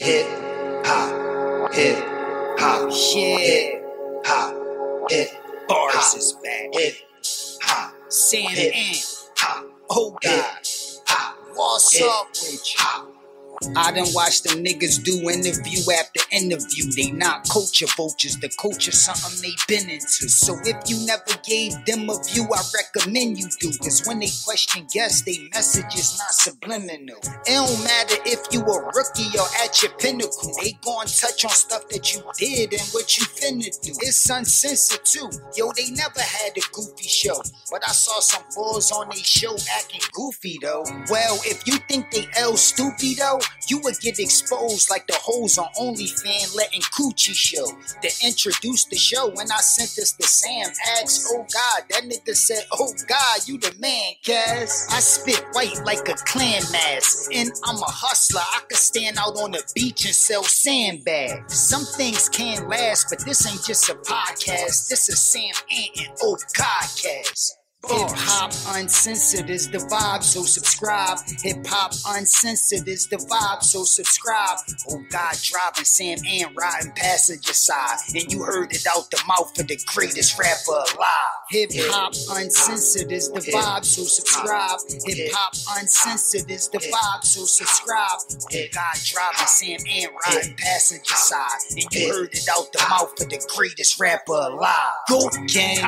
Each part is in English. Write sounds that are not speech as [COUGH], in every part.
hip hop, hip hop, Yeah, hip hop, hip bars is back. hip hop, Sam hip hop, Oh hip God, hop, what's hip up with you? I done watched them niggas do interview after interview. They not culture vultures. The culture something they been into. So if you never gave them a view, I recommend you do. Cause when they question guests, they message is not subliminal. It don't matter if you a rookie or at your pinnacle. They gon' touch on stuff that you did and what you finna do. It's uncensored too. Yo, they never had a goofy show. But I saw some bulls on they show acting goofy though. Well, if you think they L stupid though, you would get exposed like the hoes on OnlyFans letting coochie show. To introduce the show, when I sent this to Sam, asked, oh God, that nigga said, oh God, you the man, Cass. I spit white like a clan mask, and I'm a hustler. I could stand out on the beach and sell sandbags. Some things can last, but this ain't just a podcast. This is Sam Ant and Oh God Cast. Hip oh. hop uncensored is the vibe, so subscribe. Hip hop uncensored is the vibe, so subscribe. Oh God, driving Sam and riding passenger side, and you heard it out the mouth of the greatest rapper alive. Hip hop uncensored is the vibe, so subscribe. Hip hop uncensored is the vibe, so subscribe. Oh God, driving Sam and riding passenger side, and you heard it out the mouth of the greatest rapper alive. Go gang.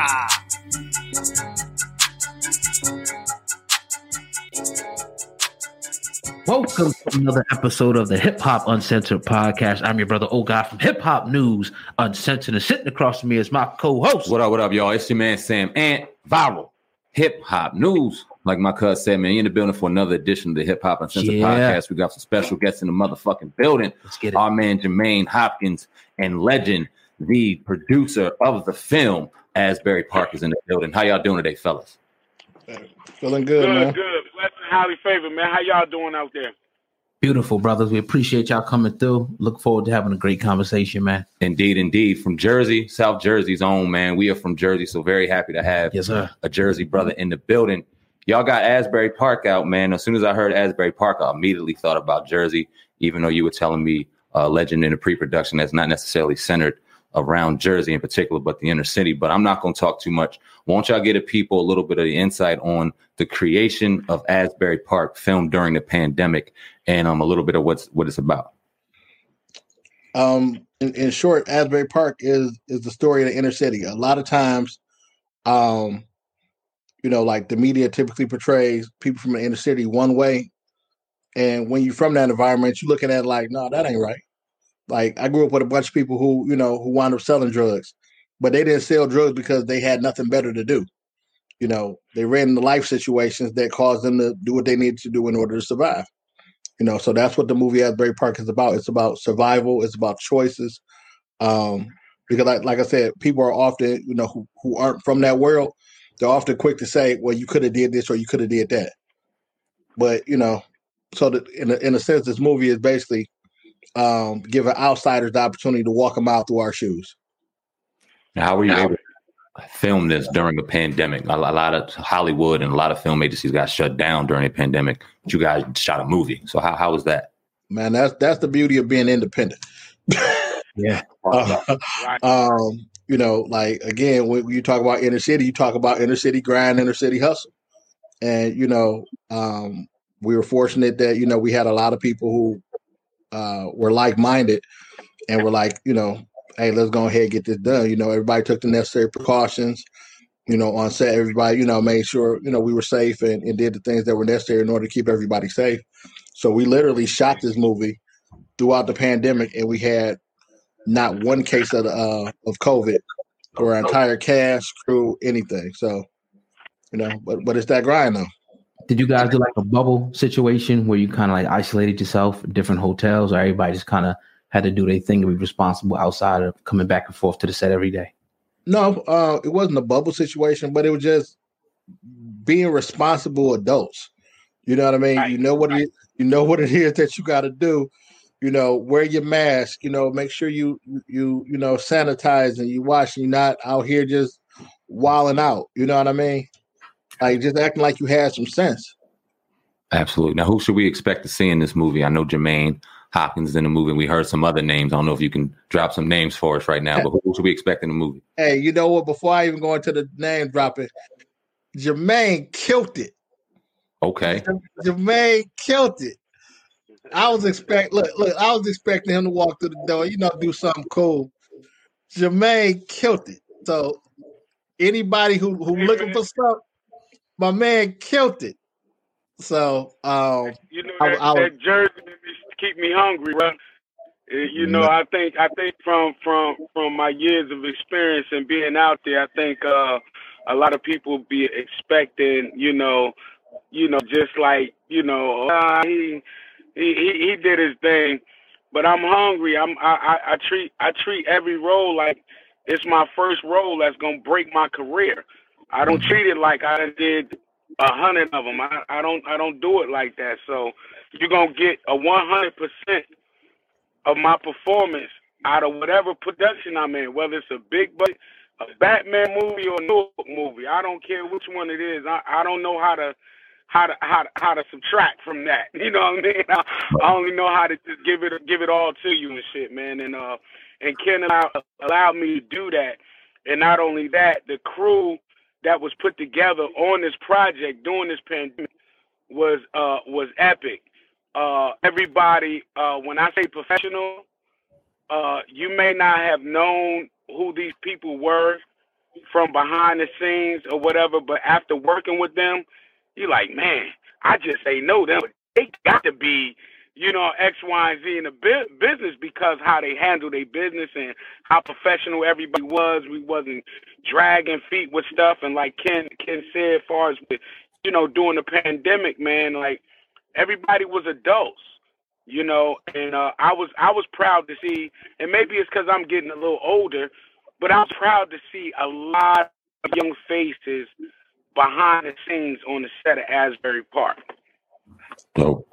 Welcome to another episode of the Hip Hop Uncensored podcast. I'm your brother, O God from Hip Hop News Uncensored. And sitting across from me is my co-host. What up, what up, y'all? It's your man Sam Ant, viral hip hop news. Like my cousin said, man, you in the building for another edition of the Hip Hop Uncensored Yeah. podcast. We got some special guests in the motherfucking building. Let's get it. Our man Jermaine Hopkins and legend, the producer of the film, Asbury Park, is in the building. How y'all doing today, fellas? Feeling good, Good, man. good. Blessed and highly favored, man. How y'all doing out there? Beautiful, brothers. We appreciate y'all coming through. Look forward to having a great conversation, man. Indeed, indeed. From Jersey, South Jersey's own, man. We are from Jersey, so very happy to have Yes, sir. a Jersey brother in the building. Y'all got Asbury Park out, man. As soon as I heard Asbury Park, I immediately thought about Jersey, even though you were telling me uh, legend in the pre-production that's not necessarily centered around Jersey in particular, but the inner city. But I'm not going to talk too much. Won't y'all get a people a little bit of the insight on the creation of Asbury Park, filmed during the pandemic, and um, a little bit of what's what it's about. Um, in, in short, Asbury Park is is the story of the inner city. A lot of times, um, you know, like the media typically portrays people from the inner city one way, and when you're from that environment, you're looking at like, no, that ain't right. Like I grew up with a bunch of people who, you know, who wound up selling drugs, but they didn't sell drugs because they had nothing better to do. You know, they ran into life situations that caused them to do what they needed to do in order to survive. You know, so that's what the movie Asbury Park is about. It's about survival. It's about choices. Um, because, like, like I said, people are often, you know, who, who aren't from that world. They're often quick to say, "Well, you could have did this or you could have did that." But you know, so that in a, in a sense, this movie is basically um, giving outsiders the opportunity to walk them out through our shoes. Now, how were you able to film this during a pandemic? A, a lot of Hollywood and a lot of film agencies got shut down during a pandemic. But you guys shot a movie, so how how was that? Man, that's that's the beauty of being independent. Yeah. [LAUGHS] Uh, um, you know, like again, when you talk about inner city, you talk about inner city grind, inner city hustle, and you know, um, we were fortunate that you know we had a lot of people who uh, were like minded and were like, you know, hey, let's go ahead and get this done. You know, everybody took the necessary precautions. You know, on set, everybody, you know, made sure you know we were safe and, and did the things that were necessary in order to keep everybody safe. So we literally shot this movie throughout the pandemic, and we had not one case of the, uh, of COVID for our entire cast, crew, anything. So, you know, but but it's that grind though. Did you guys do like a bubble situation where you kind of like isolated yourself in different hotels or everybody just kind of had to do their thing and be responsible outside of coming back and forth to the set every day? No, uh, it wasn't a bubble situation, but it was just being responsible adults. You know what I mean? Right, You know what it you know what it is that you got to do. You know, wear your mask. You know, make sure you you you know sanitize and you wash. And you're not out here just wilding out. You know what I mean? Like just acting like you had some sense. Absolutely. Now, who should we expect to see in this movie? I know Jermaine Hopkins is in the movie. We heard some other names. I don't know if you can drop some names for us right now, but who should we expect in the movie? Hey, you know what? Before I even go into the name dropping, Jermaine killed it. Okay. Jermaine killed it. I was expect look, look, I was expecting him to walk through the door, you know, do something cool. Jermaine killed it. So anybody who who looking for stuff, my man killed it. So um You know I- that, I was- that jersey keep me hungry, right? You know, I think I think from from from my years of experience and being out there, I think uh, a lot of people be expecting, you know, you know, just like you know, uh, he, he he he did his thing, but I'm hungry. I'm I, I I treat I treat every role like it's my first role that's gonna break my career. I don't treat it like I did a hundred of them. I, I don't I don't do it like that. So you're gonna get a 100 percent of my performance out of whatever production I'm in, whether it's a big budget, a Batman movie or a New York movie. I don't care which one it is. I, I don't know how to how to how to how to subtract from that. [LAUGHS] You know what I mean? I, I only know how to just give it give it all to you and shit, man. And uh and Ken allow, allowed me to do that. And not only that, the crew that was put together on this project during this pandemic was uh was epic. Uh everybody uh when I say professional, uh you may not have known who these people were from behind the scenes or whatever, but after working with them, you're like, man, I just say no them. They got to be, you know, X, Y, and Z in the bu- business because how they handle their business and how professional everybody was. We wasn't dragging feet with stuff, and like Ken Ken said, as far as with, you know, during the pandemic, man, like everybody was adults, you know, and uh, I was I was proud to see, and maybe it's because I'm getting a little older, but I was proud to see a lot of young faces behind the scenes on the set of Asbury Park. So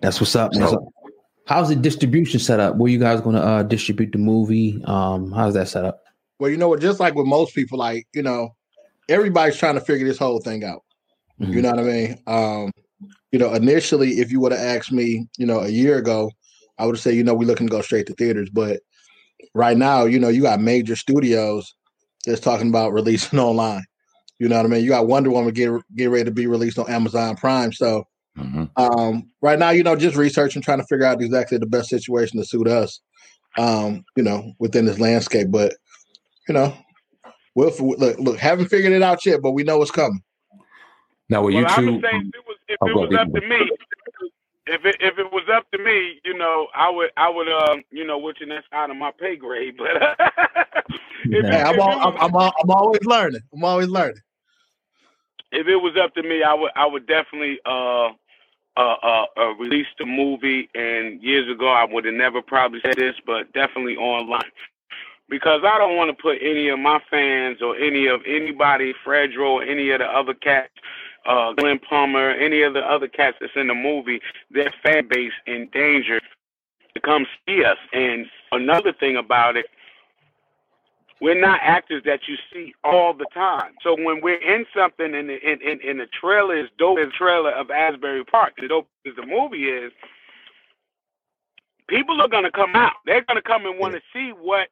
That's what's up. man. So how's the distribution set up? Where you guys going to uh, distribute the movie? Um, how's that set up? well, you know what, just like with most people, like, you know, everybody's trying to figure this whole thing out. You know what I mean? Um, you know, initially, if you would have asked me, you know, a year ago, I would have said, you know, we're looking to go straight to theaters. But right now, you know, you got major studios that's talking about releasing [LAUGHS] online. You know what I mean? You got Wonder Woman get get ready to be released on Amazon Prime. So mhm. um, right now, you know, just researching, trying to figure out exactly the best situation to suit us. Um, you know, within this landscape. But you know, we'll look, look, haven't figured it out yet, but we know it's coming. now will Well, you I two? would say if it was if Oh, it was up to me, if it if it was up to me, you know, I would I would um you know, which and that's out of my pay grade, but [LAUGHS] if, Hey, it, I'm, all, it I'm, I'm, all, I'm always learning. I'm always learning. if it was up to me, I would I would definitely uh uh, uh, uh, release the movie. And years ago, I would have never probably said this, but definitely online. Because I don't want to put any of my fans or any of anybody, Fredro, any of the other cats, uh, Glenn Plummer, any of the other cats that's in the movie, their fan base in danger to come see us. And another thing about it, we're not actors that you see all the time. So when we're in something and the, in, in, in the trailer is dope as the trailer of Asbury Park, the dope as the movie is, people are gonna come out. They're gonna come and want to see what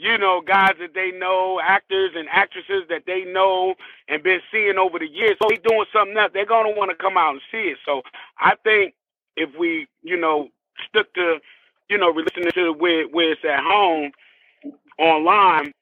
you know, guys that they know, actors and actresses that they know and been seeing over the years. So they're doing something else. They're gonna want to come out and see it. So I think if we, you know, stuck to, you know, listening to where where it's at home online,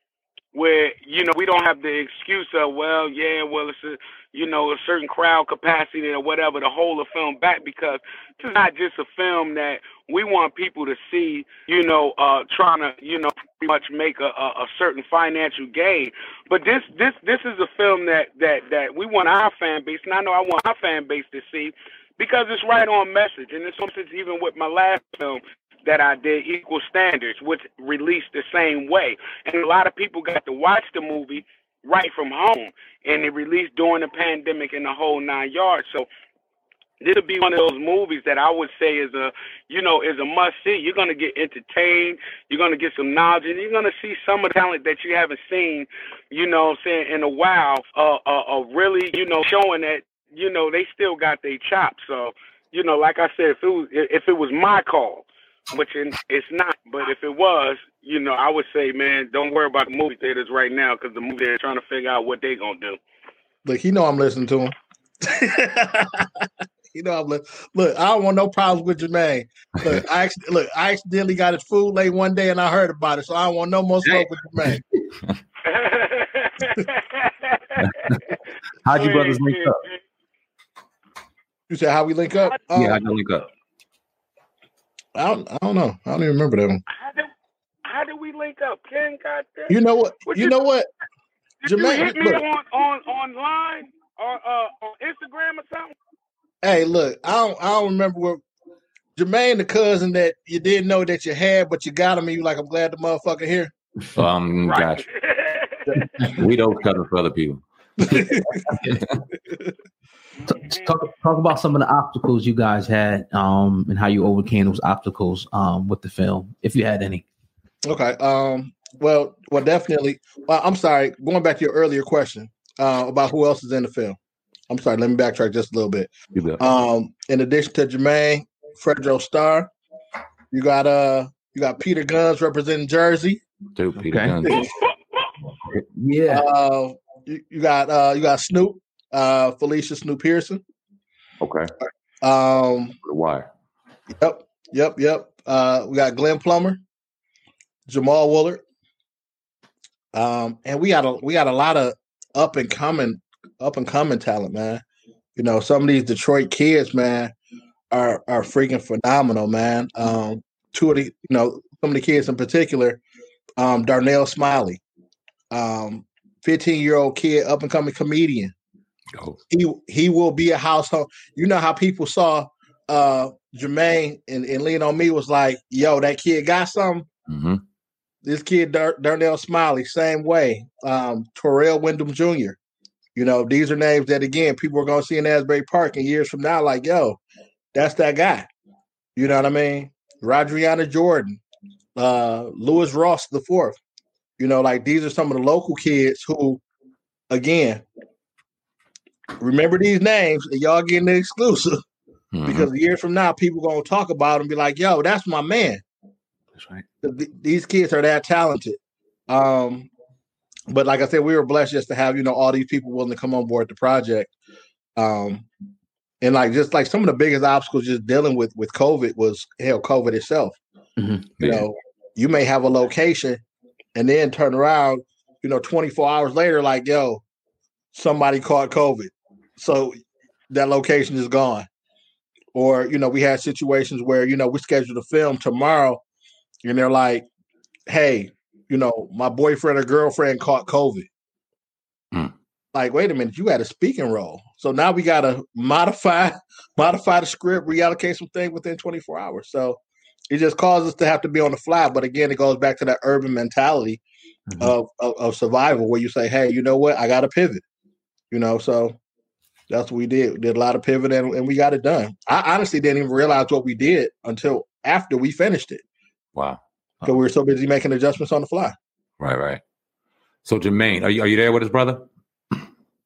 where you know we don't have the excuse of well, yeah, well it's a you know a certain crowd capacity or whatever to hold a film back because it's not just a film that we want people to see, you know, uh, trying to, you know, pretty much make a, a, a certain financial gain. But this, this, this is a film that that that we want our fan base, and I know I want our fan base to see because it's right on message, and it's message even with my last film that I did, Equal Standards, which released the same way, and a lot of people got to watch the movie right from home, and it released during the pandemic and the whole nine yards. So this'll be one of those movies that I would say is a, you know, is a must see. You're gonna get entertained. You're gonna get some knowledge, and you're gonna see some of the talent that you haven't seen, you know, I'm saying in a while. Uh, uh, uh really, you know, showing that you know they still got their chops. So you know, like I said, if it was if it was my call, which in, it's not, but if it was, you know, I would say, man, don't worry about the movie theaters right now because the movie they're trying to figure out what they gonna do. Look, he know I'm listening to him. [LAUGHS] you know I'm li- look. I don't want no problems with Jermaine. Look, I acc- look. I accidentally got his food late one day and I heard about it, so I don't want no more smoke with Jermaine. How'd you brothers link up? You said how we link up? Um, Yeah, how'd you link up? I don't. I don't know. I don't even remember that one. How did how did we link up, Ken? Goddamn. You know what? What You you- know what? Did you Jermaine, hit me look. on on online or uh, on Instagram or something? Hey, look. I don't. I don't remember what. Jermaine, the cousin that you didn't know that you had, but you got him, and you like, I'm glad the motherfucker here. [LAUGHS] Um, Right. gosh, [LAUGHS] we don't cover for other people. [LAUGHS] T- Talk, talk about some of the obstacles you guys had um, and how you overcame those obstacles um, with the film, if you had any. Okay. Um. Well. Well. Definitely. Well, I'm sorry. Going back to your earlier question uh, about who else is in the film. I'm sorry. Let me backtrack just a little bit. You bet. Um. In addition to Jermaine, Fredro Starr, you got uh, you got Peter Guns representing Jersey. Dude, Peter Okay. Guns. [LAUGHS] Yeah. Uh, you, you got uh, you got Snoop, uh, Felicia Snoop Pearson. Okay. Um. Wire. Yep. Yep. Yep. Uh, we got Glenn Plummer, Jamal Woolard. Um, and we got a we got a lot of up and coming up and coming talent, man. You know, some of these Detroit kids, man, are are freaking phenomenal, man. Um, two of the you know, some of the kids in particular, um, Darnell Smiley, um, 15 year old kid, up and coming comedian Go. he he will be a household. You know how people saw uh Jermaine and, and Lean on Me was like, yo, that kid got something. hmm This kid Dar- Darnell Smiley, same way. Um, Terrell Wyndham Jr. You know, these are names that again people are gonna see in Asbury Park in years from now, like, yo, that's that guy. You know what I mean? Rodriana Jordan, uh, Lewis Ross the fourth. You know, like these are some of the local kids who, again, remember these names and y'all getting the exclusive Mhm. because years from now people gonna talk about them and be like, yo, that's my man. That's right. Th- th- These kids are that talented. Um, but like I said, we were blessed just to have, you know, all these people willing to come on board the project. Um, and like just like some of the biggest obstacles just dealing with with COVID was hell, COVID itself. You Yeah. know, you may have a location and then turn around, you know, 24 hours later, like, yo, somebody caught COVID. So that location is gone. Or, you know, we had situations where, you know, we scheduled a film tomorrow and they're like, hey, you know, my boyfriend or girlfriend caught COVID. Hmm. Like, wait a minute, you had a speaking role. So now we gotta modify, [LAUGHS] modify the script, reallocate some things within 24 hours. So it just causes us to have to be on the fly. But again, it goes back to that urban mentality Mhm. of, of of survival, where you say, "Hey, you know what? I got to pivot." You know, so that's what we did. Did a lot of pivot, and, and we got it done. I honestly didn't even realize what we did until after we finished it Wow. because we were so busy making adjustments on the fly. Right, right. So Jermaine, are you are you there with his brother?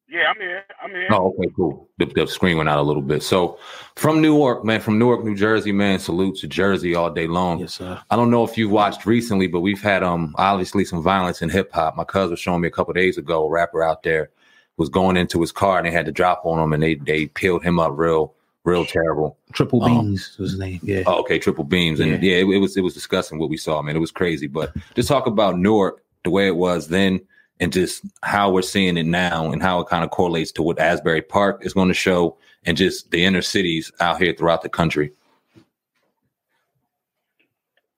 Yeah, I'm here. I'm here. Oh, okay, cool. The, the screen went out a little bit. So from Newark, man, from Newark, New Jersey, man, salute to Jersey all day long. Yes, sir. I don't know if you've watched recently, but we've had um obviously some violence in hip hop. My cousin was showing me a couple days ago, a rapper out there was going into his car and they had to drop on him and they they peeled him up real, real terrible. Triple Um, was his name. Yeah. Oh, okay, triple beams. And yeah, it, it was it was disgusting what we saw, man. It was crazy. But just talk about Newark, the way it was then, and just how we're seeing it now and how it kind of correlates to what Asbury Park is going to show and just the inner cities out here throughout the country.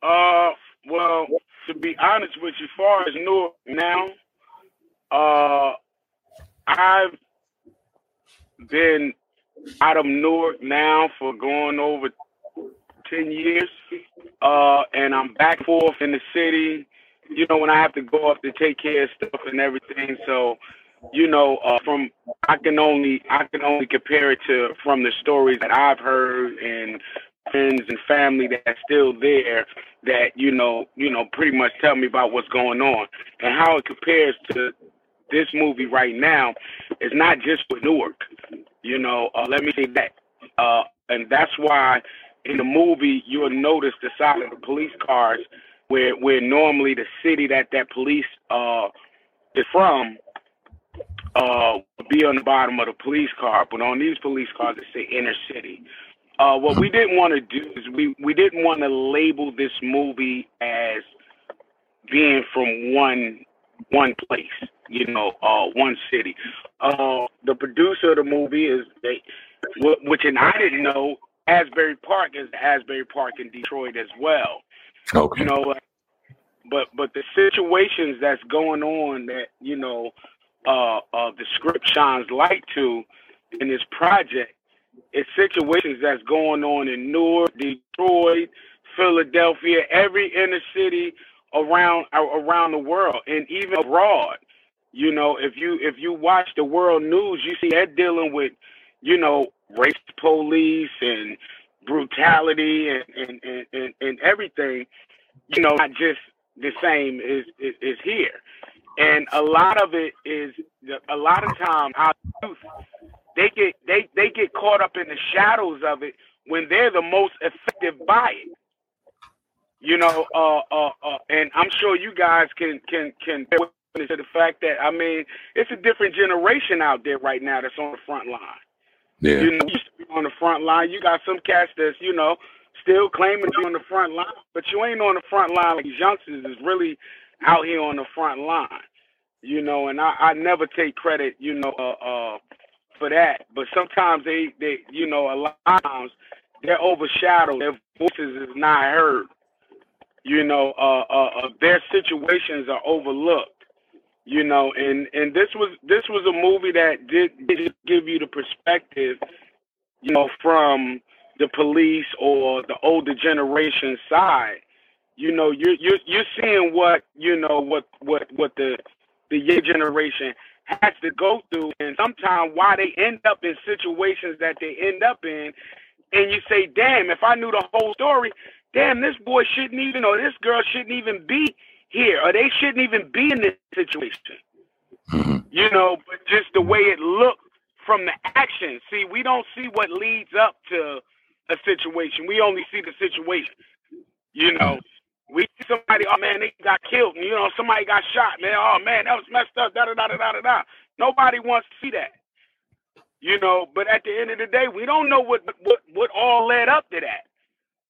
Uh, well, to be honest with you, far as Newark now, uh, I've been out of Newark now for going over ten years, uh, and I'm back forth in the city. You know, when I have to go up to take care of stuff and everything, so you know, uh, from I can only I can only compare it to from the stories that I've heard and friends and family that's still there that you know you know pretty much tell me about what's going on and how it compares to this movie right now is not just with Newark. You know, uh, let me say that uh, and that's why in the movie you'll notice the side of the police cars where where normally the city that that police uh is from uh be on the bottom of the police car, but on these police cars it say inner city. Uh, what we didn't want to do is we, we didn't want to label this movie as being from one one place, you know, uh, one city. Uh, the producer of the movie is they, which and I didn't know Asbury Park is Asbury Park in Detroit as well. Okay. You know, but but the situations that's going on that you know uh, uh, the script shines light to in this project it's situations that's going on in Newark, Detroit, Philadelphia, every inner city around around the world, and even abroad. You know, if you if you watch the world news, you see they're dealing with, you know, race police and brutality and and, and, and, and everything. You know, not just the same is, is is here, and a lot of it is a lot of time our youth they get they they get caught up in the shadows of it when they're the most effective by it. You know, uh, uh, uh, and I'm sure you guys can can can to the fact that I mean it's a different generation out there right now that's on the front line. Yeah. You know, you on the front line. You got some cats that's you know still claiming to be on the front line, but you ain't on the front line like these youngsters is really out here on the front line. You know, and I, I never take credit, you know, uh, uh, for that. But sometimes they, they, you know, a lot of times they're overshadowed. Their voices is not heard. You know, uh, uh, uh, their situations are overlooked. You know, and and this was this was a movie that did, did give you the perspective, you know, from the police or the older generation side. You know, you're you're you're seeing what you know what what what the the young generation has to go through, and sometimes why they end up in situations that they end up in, and you say, "Damn, if I knew the whole story, damn, this boy shouldn't even, or this girl shouldn't even be here, or they shouldn't even be in this situation." Mm-hmm. You know, but just the way it looked from the action. See, we don't see what leads up to a situation. We only see the situation. You know, we see somebody, oh man, they got killed, and you know, somebody got shot, man. Oh man, that was messed up. Da da da da da da. Nobody wants to see that. You know, but at the end of the day, we don't know what what what all led up to that.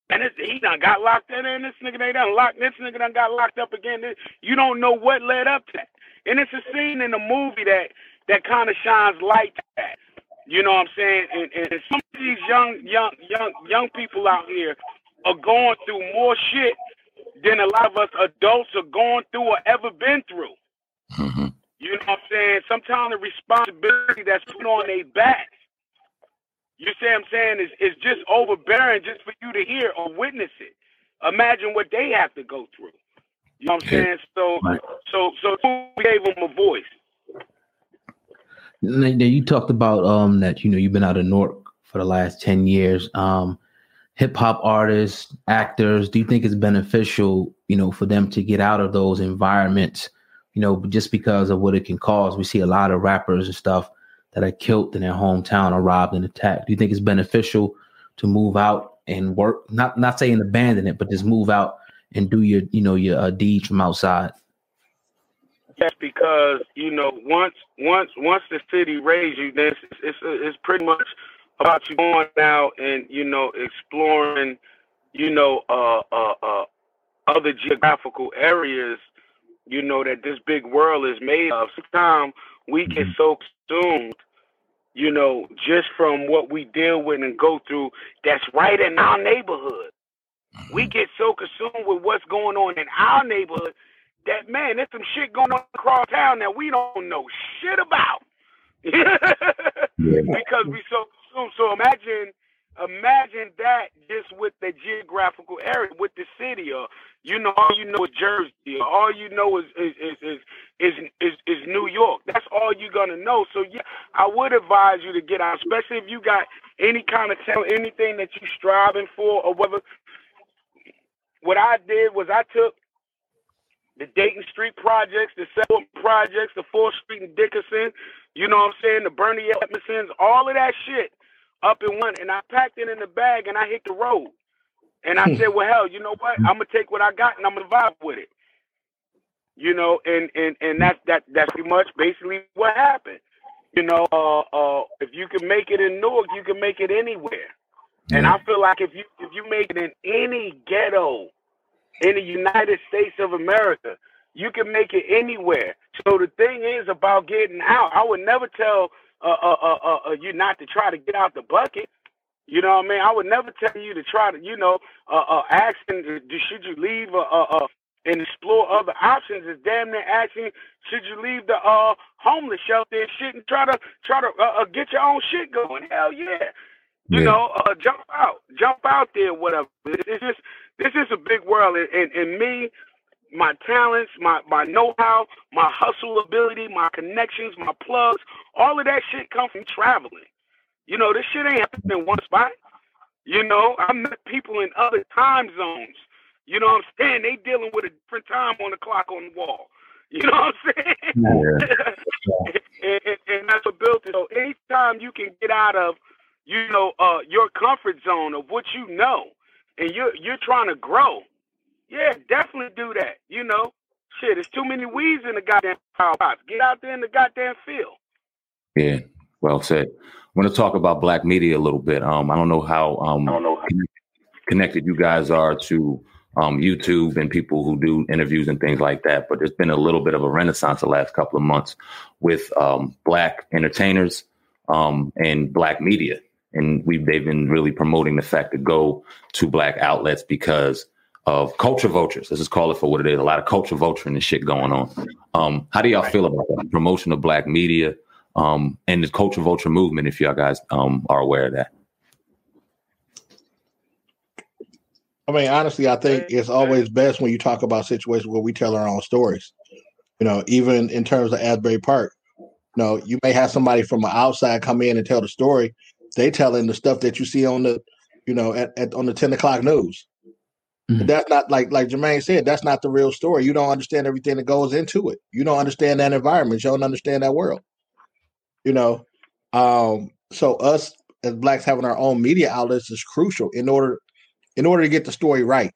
And it's, he done got locked in, and this nigga they done locked. This nigga done got locked up again. You don't know what led up to that. And it's a scene in the movie that that kind of shines light to that. You know what I'm saying? And, and some of these young, young, young, young people out here are going through more shit than a lot of us adults are going through or ever been through. Mm-hmm. You know what I'm saying? Sometimes the responsibility that's put on their back, you see what I'm saying, is, is just overbearing just for you to hear or witness it. Imagine what they have to go through. You know what I'm saying? So, Right. so, so we gave them a voice. Now, you talked about um that you know you've been out of Newark for the last 10 years. Um hip hop artists, actors, do you think it's beneficial, you know, for them to get out of those environments, you know, just because of what it can cause? We see a lot of rappers and stuff that are killed in their hometown or robbed and attacked. Do you think it's beneficial to move out and work not not saying abandon it, but just move out and do your, you know, your uh, deeds from outside? Yes, because you know once once once the city raised you, then it's it's, it's pretty much about you going out and you know exploring, you know, uh, uh, uh, other geographical areas, you know that this big world is made of. Sometimes we get mm-hmm. so consumed, you know, just from what we deal with and go through. That's right in our neighborhood. We mm-hmm. get so consumed with what's going on in our neighborhood that man, there's some shit going on across town that we don't know shit about. [LAUGHS] because we so consumed. So imagine imagine that just with the geographical area, with the city, or you know, all you know is Jersey, or all you know is is is is is, is, is New York. That's all you're gonna know. So yeah, I would advise you to get out, especially if you got any kind of talent, anything that you're striving for, or whether. What I did was I took the Dayton Street projects, the Settlement projects, the Fourth Street and Dickinson, you know what I'm saying, the Bernie Edmondsons, all of that shit up in one, and I packed it in the bag, and I hit the road. And I said, well, hell, you know what? I'm gonna take what I got, and I'm gonna vibe with it. You know, and and and that's that that's pretty much basically what happened. You know, uh, uh, if you can make it in Newark, you can make it anywhere. And I feel like if you if you make it in any ghetto in the United States of America, you can make it anywhere. So the thing is about getting out. I would never tell uh, uh, uh, uh, uh, you not to try to get out the bucket. You know what I mean? I would never tell you to try to, you know, uh, uh, asking should you leave uh, uh, uh, and explore other options is damn near asking should you leave the uh homeless shelter and shit and try to try to uh, uh, get your own shit going. Hell yeah. You Yeah. know, uh, jump out, jump out there, whatever. It's just this is a big world, and, and, and me, my talents, my my know-how, my hustle ability, my connections, my plugs, all of that shit come from traveling. You know, this shit ain't happening in one spot. You know, I met people in other time zones. You know what I'm saying? They dealing with a different time on the clock on the wall. You know what I'm saying? [LAUGHS] and, and, and that's what built it. So anytime you can get out of, you know, uh, your comfort zone of what you know, and you're you're trying to grow, yeah, definitely do that. You know, shit, there's too many weeds in the goddamn power pots. Get out there in the goddamn field. Yeah, well said. I want to talk about black media a little bit. Um, I don't know how um connected you guys are to um YouTube and people who do interviews and things like that, but there's been a little bit of a renaissance the last couple of months with um black entertainers um and black media. And we they've been really promoting the fact to go to black outlets because of culture vultures. Let's just call it for what it is. A lot of culture vulturing and shit going on. Um, how do y'all feel about that promotion of black media um, and the culture vulture movement? If y'all guys um, are aware of that. I mean, honestly, I think it's always best when you talk about situations where we tell our own stories. You know, even in terms of Asbury Park, you know, you may have somebody from the outside come in and tell the story. They telling the stuff that you see on the, you know, at, at on the ten o'clock news. Mhm. That's not like like Jermaine said. That's not the real story. You don't understand everything that goes into it. You don't understand that environment. You don't understand that world. You know, um, so us as blacks having our own media outlets is crucial in order in order to get the story right.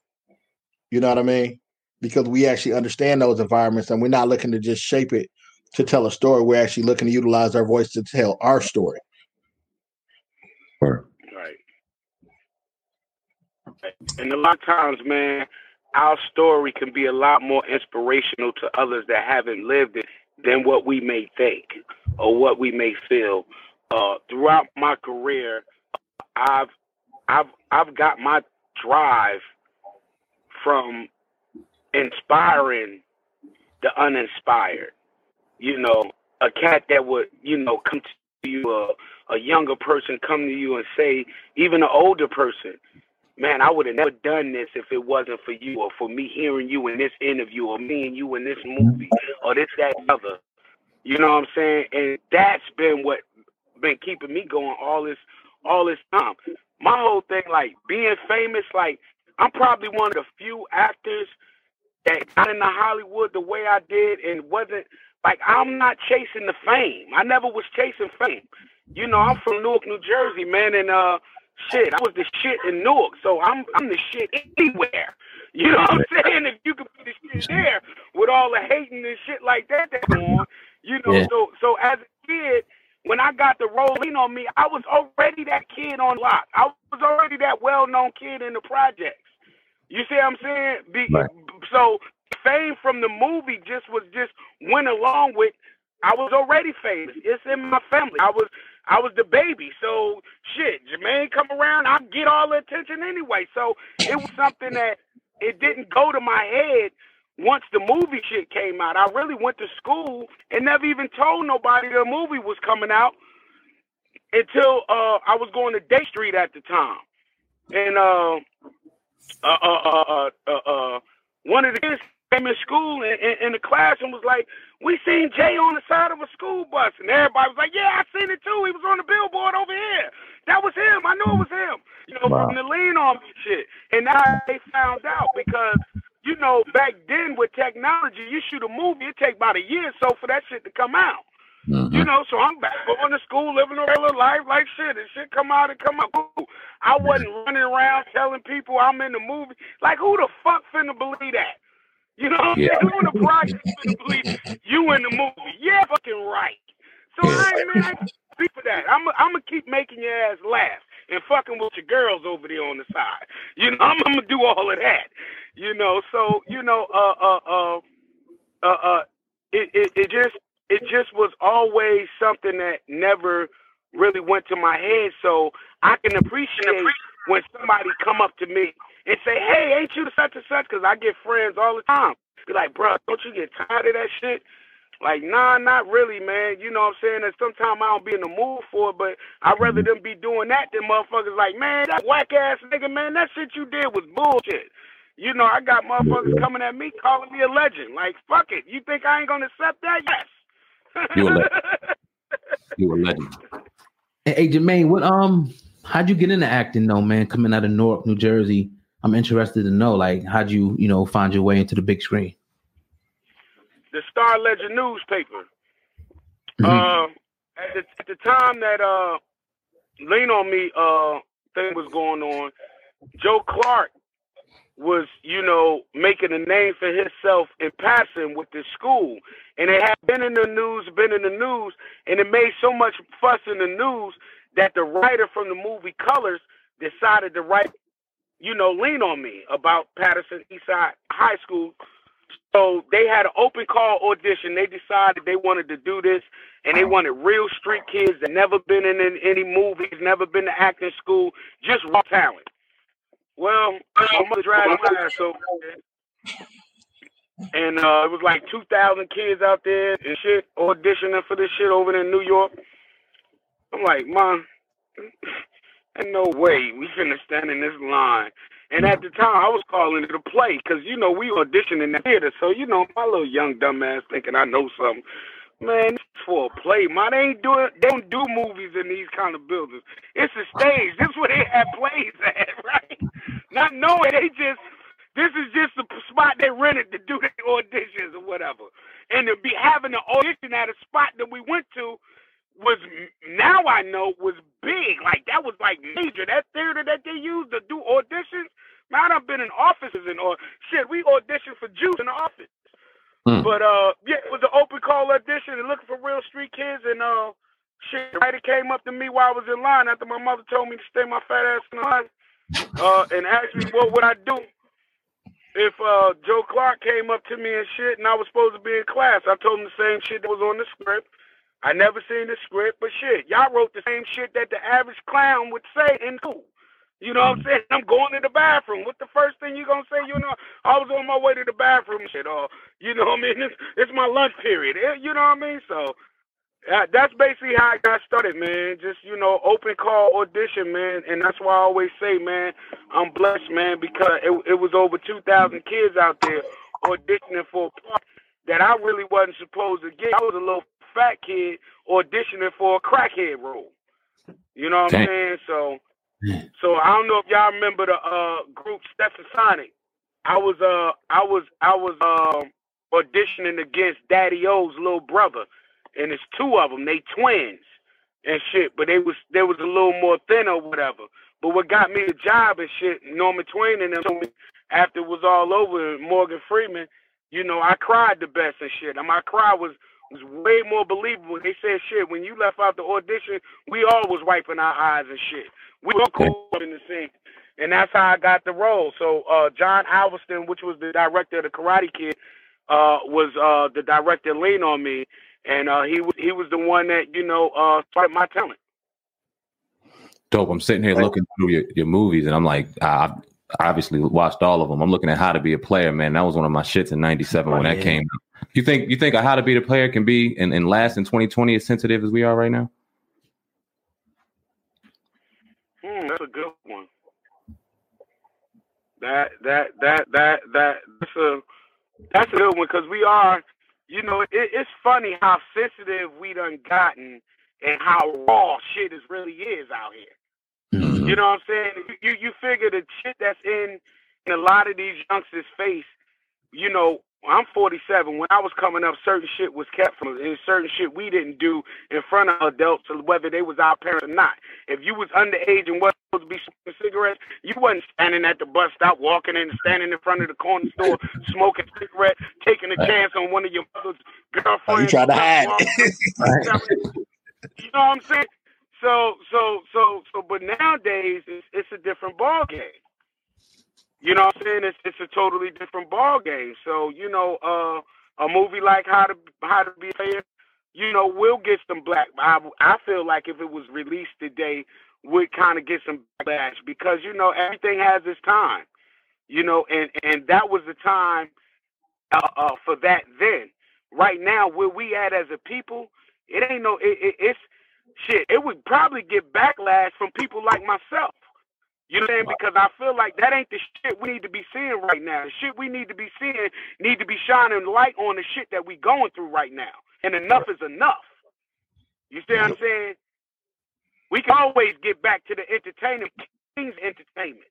You know what I mean? Because we actually understand those environments and we're not looking to just shape it to tell a story. We're actually looking to utilize our voice to tell our story. Or Right. And a lot of times, man, our story can be a lot more inspirational to others that haven't lived it than what we may think or what we may feel. Uh, throughout my career, I've I've I've got my drive from inspiring the uninspired. You know, a cat that would, you know, come to you, a, a younger person come to you and say, even an older person, man, I would have never done this if it wasn't for you or for me hearing you in this interview or me and you in this movie or this, that, other. You know what I'm saying? And that's been what been keeping me going all this all this time. My whole thing, like being famous, like I'm probably one of the few actors that got into Hollywood the way I did and wasn't like I'm not chasing the fame. I never was chasing fame. You know, I'm from Newark, New Jersey, man, and uh shit, I was the shit in Newark, so I'm I'm the shit anywhere. You know what I'm saying? If you could be the shit there with all the hating and shit like that that's going on, you know, Yeah. so so as a kid, when I got the rolling on me, I was already that kid on lock. I was already that well known kid in the projects. You see what I'm saying? Be, Right. So fame from the movie just was just went along with. I was already famous. It's in my family. I was I was the baby. So shit, Jermaine come around, I get all the attention anyway. So it was something that it didn't go to my head once the movie shit came out. I really went to school and never even told nobody the movie was coming out until uh, I was going to Day Street at the time. And uh, uh, uh, uh, uh, one of the kids came in school and in, in the class and was like, "We seen Jay on the side of a school bus," and everybody was like, "Yeah, I seen it too. He was on the billboard over here. That was him. I knew it was him." You know, Wow. from the lean on me shit. And now they found out because you know back then with technology, you shoot a movie, it take about a year or so for that shit to come out. Mhm. You know, so I'm back going to school, living a regular life like shit. And shit come out and come out. I wasn't running around telling people I'm in the movie. Like, who the fuck finna believe that? You know what I'm Yeah. saying? The project finna believe you in the movie? Yeah, fucking right. So. I ain't man, I ain't speak for that. I'm I'm gonna keep making your ass laugh and fucking with your girls over there on the side. You know, I'm, I'm gonna do all of that. You know, so you know, uh, uh, uh, uh, uh it, it it just it just was always something that never really went to my head. So I can appreciate when somebody come up to me and say, "Hey, ain't you the such and such?" Because I get friends all the time. Be like, "Bro, don't you get tired of that shit?" Like, nah, not really, man. You know what I'm saying? And sometimes I don't be in the mood for it, but I'd rather them be doing that than motherfuckers like, man, that whack ass nigga, man, that shit you did was bullshit. You know, I got motherfuckers coming at me calling me a legend. Like, fuck it. You think I ain't gonna accept that? Yes. You a legend. [LAUGHS] You a legend. Hey, hey, Jermaine, what um, how'd you get into acting though, man? Coming out of Newark, New Jersey, I'm interested to know, like, how'd you, you know, find your way into the big screen? the Star Ledger newspaper. Mhm. Uh, at the, at the time that uh, Lean on Me uh thing was going on, Joe Clark was, you know, making a name for himself in passing with the school. And it had been in the news, been in the news, and it made so much fuss in the news that the writer from the movie Colors decided to write, you know, Lean on Me about Paterson Eastside High School so they had an open call audition. They decided they wanted to do this, and they wanted real street kids that never been in any- movies, never been to acting school, just raw talent. Well, my mother dragged my ass over there. And uh, it was like 2,000 kids out there and shit auditioning for this shit over in New York. I'm like, Mom, no way we finna stand in this line. And at the time, I was calling it a play because, you know, we auditioned in the theater. So, you know, my little young dumbass thinking I know something. Man, it's for a play. Man, they ain't doing, they don't do movies in these kind of buildings. It's a stage. This is where they have plays [LAUGHS] at, right? Not knowing they just, this is just the spot they rented to do their auditions or whatever. And to be having an audition at a spot that we went to was now I know was big. Like that was like major. That theater that they used to do auditions. Man, I've been in offices and or shit. We auditioned for Juice in the office. Hmm. But uh, yeah, it was an open call audition and looking for real street kids. And uh, shit, the writer came up to me while I was in line after my mother told me to stay my fat ass in line. Uh, and asked me what would I do if uh Joe Clark came up to me and shit, and I was supposed to be in class. I told him the same shit that was on the script. I never seen the script, but shit, y'all wrote the same shit that the average clown would say in school. You know what I'm saying? I'm going to the bathroom. What the first thing you gonna say? You know, I was on my way to the bathroom. Shit, or you know what I mean? It's, [LAUGHS] it's my lunch period. Eh, You know what I mean? So uh, that's basically how I got started, man. Just you know, open call audition, man, and that's why I always say, man, I'm blessed, man, because it, it was over 2,000 kids out there auditioning for a part that I really wasn't supposed to get. I was a little fat kid auditioning for a crackhead role. You know what I'm saying? So, so I don't know if y'all remember the uh, group Stetsasonic. I was uh I was I was um auditioning against Daddy O's little brother, and it's two of them. They twins and shit, but they was they was a little more thin or whatever. But what got me the job and shit, Norman Twain and them told me after it was all over, Morgan Freeman, you know, I cried the best and shit. And my cry was was way more believable. They said shit when you left out the audition, we all was wiping our eyes and shit. We were cool in the scene. And that's how I got the role. So uh, John Avildsen, which was the director of the Karate Kid, uh, was uh, the director lean on me, and uh, he was he was the one that you know uh, started my talent. Dope. I'm sitting here looking through your, your movies, and I'm like, I've obviously watched all of them. I'm looking at How to Be a Player, man. That was one of my shits in '97 when that yeah. came. out. You think you think a How to Be a Player can be and, and last in 2020 as sensitive as we are right now? Hmm, that's a good one. That that that that that that's a that's a good one because we are, you know, it, it's funny how sensitive we done gotten and how raw shit is really is out here. Mhm. You know what I'm saying? You, you you figure the shit that's in in a lot of these youngsters' face, you know, I'm 47. When I was coming up, certain shit was kept from us, and certain shit we didn't do in front of adults, whether they was our parents or not. If you was underage and wasn't supposed to be smoking cigarettes, you wasn't standing at the bus stop, walking in, standing in front of the corner store, smoking cigarette, taking a chance on one of your mother's girlfriends. Oh, you trying to hide? [LAUGHS] you know what I'm saying? So, so, so, so, but nowadays it's, it's a different ball game. You know what I'm saying? It's it's a totally different ball game. So you know, uh, a movie like How to How to Be a Player, you know, will get some black. I I feel like if it was released today, would kind of get some backlash because you know everything has its time. You know, and and that was the time uh, uh, for that then. Right now, where we at as a people, it ain't no. It, it, it's shit. It would probably get backlash from people like myself. You know what I'm saying? Because I feel like that ain't the shit we need to be seeing right now. The shit we need to be seeing need to be shining light on the shit that we going through right now. And enough is enough. You see what I'm saying? We can always get back to the entertainment things entertainment.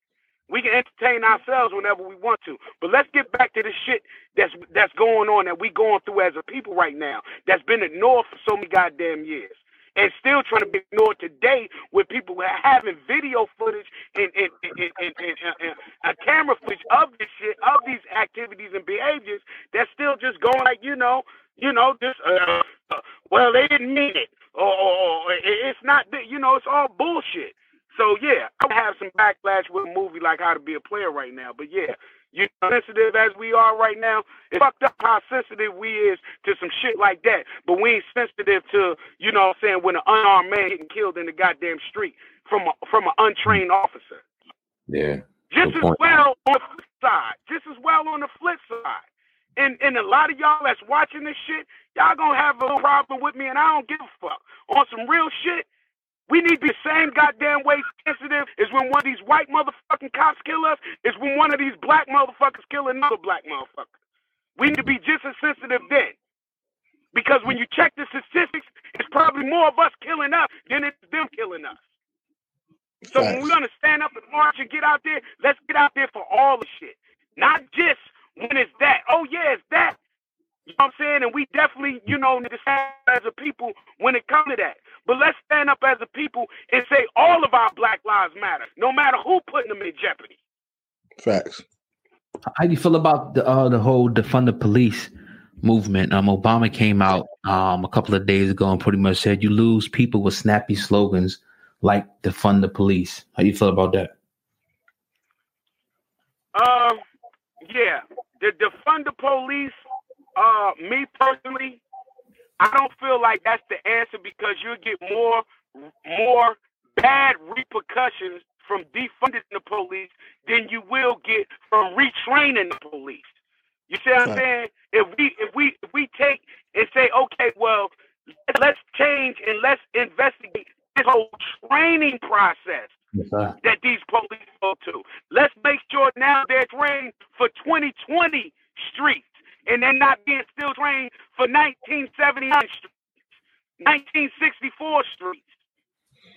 We can entertain ourselves whenever we want to. But let's get back to the shit that's that's going on that we going through as a people right now. That's been ignored for so many goddamn years and still trying to be ignored today with people having video footage and, and, and, and, and, a camera footage of this shit, of these activities and behaviors that's still just going like, you know, you know, just, uh, uh, well, they didn't mean it. Or, it's not, you know, it's all bullshit. So, yeah, I have some backlash with a movie like How to Be a Player right now. But, yeah, you know, sensitive as we are right now, it's fucked up how sensitive we is to some shit like that. But we ain't sensitive to, you know what I'm saying, when an unarmed man getting killed in the goddamn street from a, from an untrained officer. Yeah. Just as well on the flip side. Just as well on the flip side. And and a lot of y'all that's watching this shit, y'all gonna have a problem with me, and I don't give a fuck. On some real shit, we need to be the same goddamn way sensitive as when one of these white motherfucking cops kill us, is when one of these black motherfuckers kill another black motherfucker. We need to be just as sensitive then. Because when you check the statistics, it's probably more of us killing us than it's them killing us. So when we're gonna stand up and march and get out there, let's get out there for all the shit. Not just when it's that. Oh yeah, it's that. You know what I'm saying? And we definitely, you know, stand as a people when it comes to that. But let's stand up as a people and say all of our black lives matter, no matter who putting them in jeopardy. Facts. How do you feel about the uh, the whole defund the police movement? Um, Obama came out um a couple of days ago and pretty much said you lose people with snappy slogans like defund the police. How do you feel about that? Um, yeah, the defund the police uh, me personally, I don't feel like that's the answer because you'll get more more bad repercussions from defunding the police than you will get from retraining the police. You see what I'm saying? If we if we if we take and say, okay, well, let's change and let's investigate this whole training process yes, that these police go to. Let's make sure now they're trained for 2020 streets and they're not being still trained for 1979 streets, 1964 streets.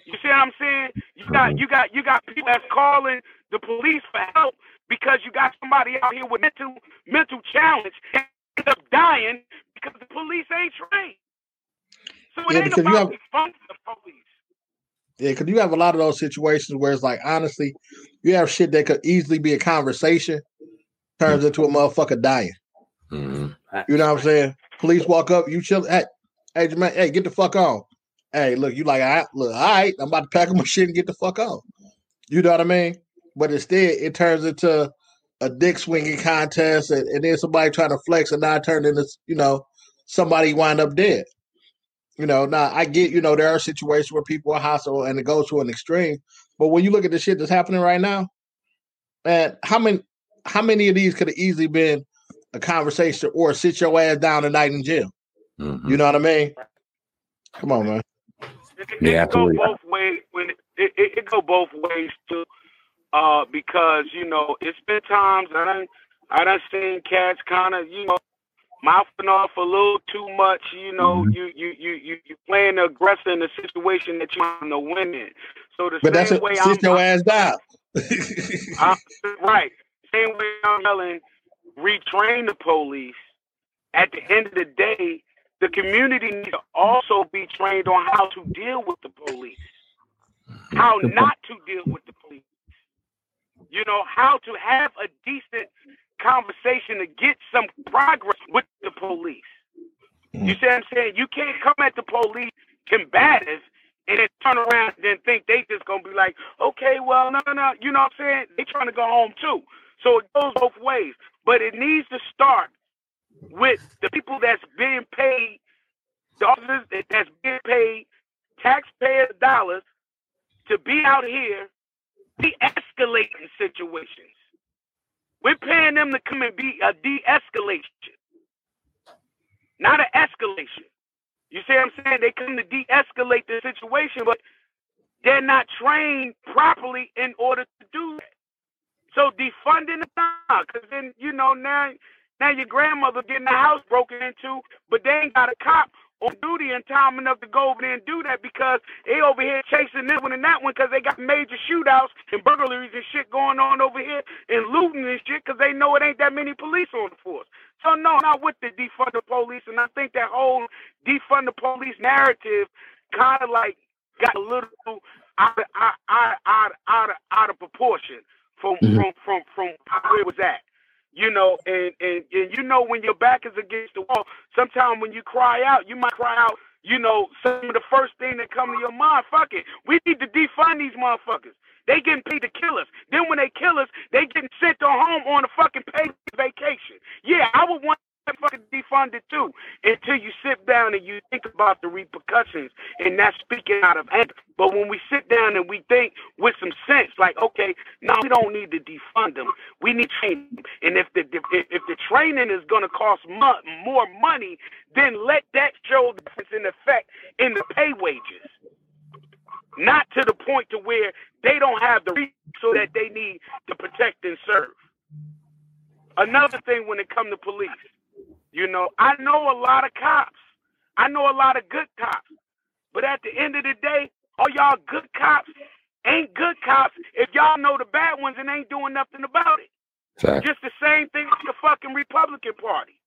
You see what I'm saying? You got you got you got people that's calling the police for help because you got somebody out here with mental mental challenge and end up dying because the police ain't trained. So it yeah, ain't about have, the police. Yeah, because you have a lot of those situations where it's like honestly, you have shit that could easily be a conversation turns into a motherfucker dying. Mm-hmm. You know what I'm saying? Police walk up, you chill. Hey, hey, man, hey, get the fuck on. Hey, look, you like, I look, all right, I'm about to pack up my shit and get the fuck on. You know what I mean? But instead, it turns into a dick swinging contest, and, and then somebody trying to flex, and now it turned into, you know, somebody wind up dead. You know, now I get, you know, there are situations where people are hostile and it goes to an extreme. But when you look at the shit that's happening right now, man, how many how many of these could have easily been a conversation or sit your ass down tonight in jail. Mm-hmm. You know what I mean? Come on, man. It, it, yeah, it go both ways. When it, it, it, go both ways too, uh, because you know it's been times I done I done seen cats kind of you know mouthing off a little too much. You know, mm-hmm. you you you you you playing the aggressor in a situation that you want to win in. So the but same that's a, way sit I'm, your ass down. I, [LAUGHS] right, same way I'm yelling retrain the police, at the end of the day, the community needs to also be trained on how to deal with the police, how not to deal with the police. You know, how to have a decent conversation to get some progress with the police. You mm. see what I'm saying? You can't come at the police combative and then turn around and think they just gonna be like, okay, well, no, no, no, you know what I'm saying? They trying to go home too. So it goes both ways. But it needs to start with the people that's being paid, the officers that- that's being paid taxpayer dollars to be out here de-escalating situations. We're paying them to come and be a de-escalation, not an escalation. You see what I'm saying? They come to de-escalate the situation, but they're not trained properly in order to do that. So defunding the cops because then you know now now your grandmother getting the house broken into, but they ain't got a cop on duty in time enough to go over there and do that because they over here chasing this one and that one because they got major shootouts and burglaries and shit going on over here and looting and shit because they know it ain't that many police on the force. So no, I'm not with the defund the police, and I think that whole defund the police narrative kind of like got a little out of, out, out, out, out, out of proportion from Mhm. from from from where it was at. You know, and, and and you know when your back is against the wall, sometimes when you cry out, you might cry out, you know, some of the first thing that come to your mind, fuck it. We need to defund these motherfuckers. They getting paid to kill us. Then when they kill us, they getting sent to home on a fucking paid vacation. Yeah, I would want fucking defunded too. Until you sit down and you think about the repercussions and not speaking out of anger. But when we sit down and we think with some sense, like, okay, now we don't need to defund them. We need training. And if the if, if the training is going to cost mo- more money, then let that show the difference in effect in the pay wages. Not to the point to where they don't have the resources that they need to protect and serve. Another thing when it comes to police, you know, I know a lot of cops. I know a lot of good cops. But at the end of the day, all y'all good cops ain't good cops if y'all know the bad ones and ain't doing nothing about it. Just the same thing with the fucking Republican Party.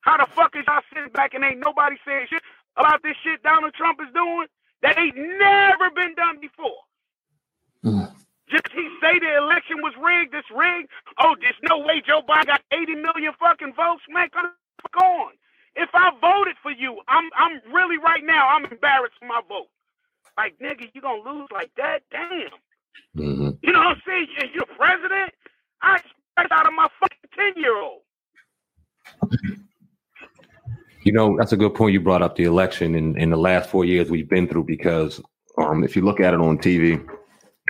How the fuck is y'all sitting back and ain't nobody saying shit about this shit Donald Trump is doing that ain't never been done before? Mm. Just he say the election was rigged, it's rigged. Oh, there's no way Joe Biden got 80 million fucking votes. Man, come on. If I voted for you, I'm I'm really right now, I'm embarrassed for my vote. Like, nigga, you gonna lose like that? Damn. hmm You know what I'm saying? You're, you're president? I expect out of my fucking 10 year old. You know, that's a good point. You brought up the election in, in the last four years we've been through because um, if you look at it on TV,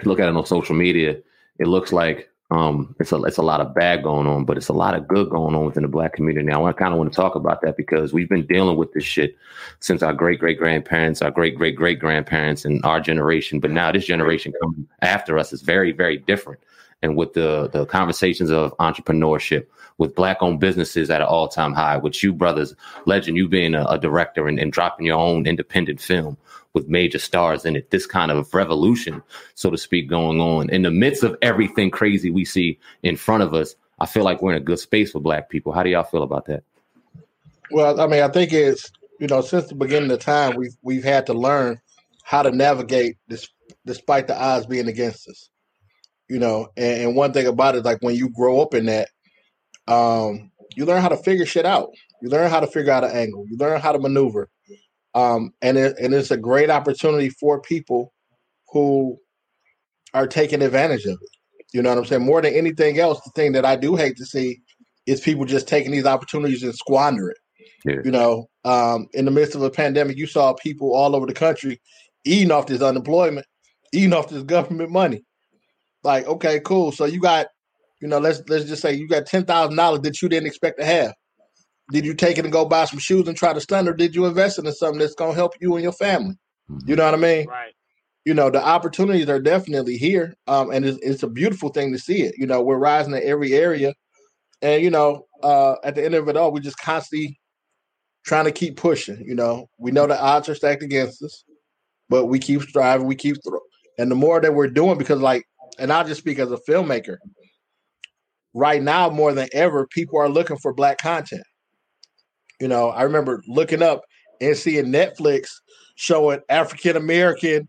look at it on social media, it looks like um, it's a it's a lot of bad going on, but it's a lot of good going on within the black community. Now, I kind of want to talk about that because we've been dealing with this shit since our great great grandparents, our great great great grandparents, and our generation. But now this generation coming after us is very very different. And with the the conversations of entrepreneurship, with black owned businesses at an all time high, with you brothers, legend, you being a, a director and, and dropping your own independent film with major stars in it, this kind of revolution, so to speak, going on in the midst of everything crazy we see in front of us. I feel like we're in a good space for black people. How do y'all feel about that? Well, I mean, I think it's you know since the beginning of time we've we've had to learn how to navigate this despite the odds being against us. You know, and, and one thing about it, like when you grow up in that, um, you learn how to figure shit out. You learn how to figure out an angle. You learn how to maneuver, um, and it, and it's a great opportunity for people who are taking advantage of it. You know what I'm saying? More than anything else, the thing that I do hate to see is people just taking these opportunities and squander it. Yeah. You know, um, in the midst of a pandemic, you saw people all over the country eating off this unemployment, eating off this [LAUGHS] government money. Like, okay, cool. So you got, you know, let's let's just say you got ten thousand dollars that you didn't expect to have. Did you take it and go buy some shoes and try to stun, or did you invest it in something that's gonna help you and your family? You know what I mean? Right. you know the opportunities are definitely here um and it's, it's a beautiful thing to see it you know we're rising in every area and you know uh at the end of it all we're just constantly trying to keep pushing you know we know the odds are stacked against us but we keep striving we keep thro- and the more that we're doing because like and i'll just speak as a filmmaker right now more than ever, people are looking for black content. You know, I remember looking up and seeing Netflix showing African American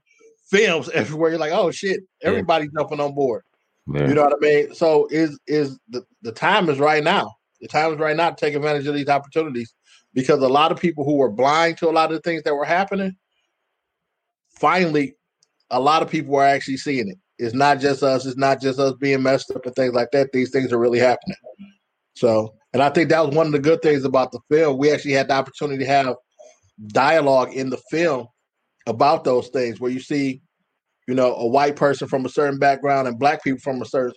films [LAUGHS] everywhere. You're like, oh shit, everybody's yeah. jumping on board. Yeah. You know what I mean? So is is the, the time is right now. The time is right now to take advantage of these opportunities because a lot of people who were blind to a lot of the things that were happening, finally, a lot of people are actually seeing it. It's not just us. It's not just us being messed up and things like that. These things are really happening. So, and I think that was one of the good things about the film. We actually had the opportunity to have dialogue in the film about those things where you see, you know, a white person from a certain background and black people from a certain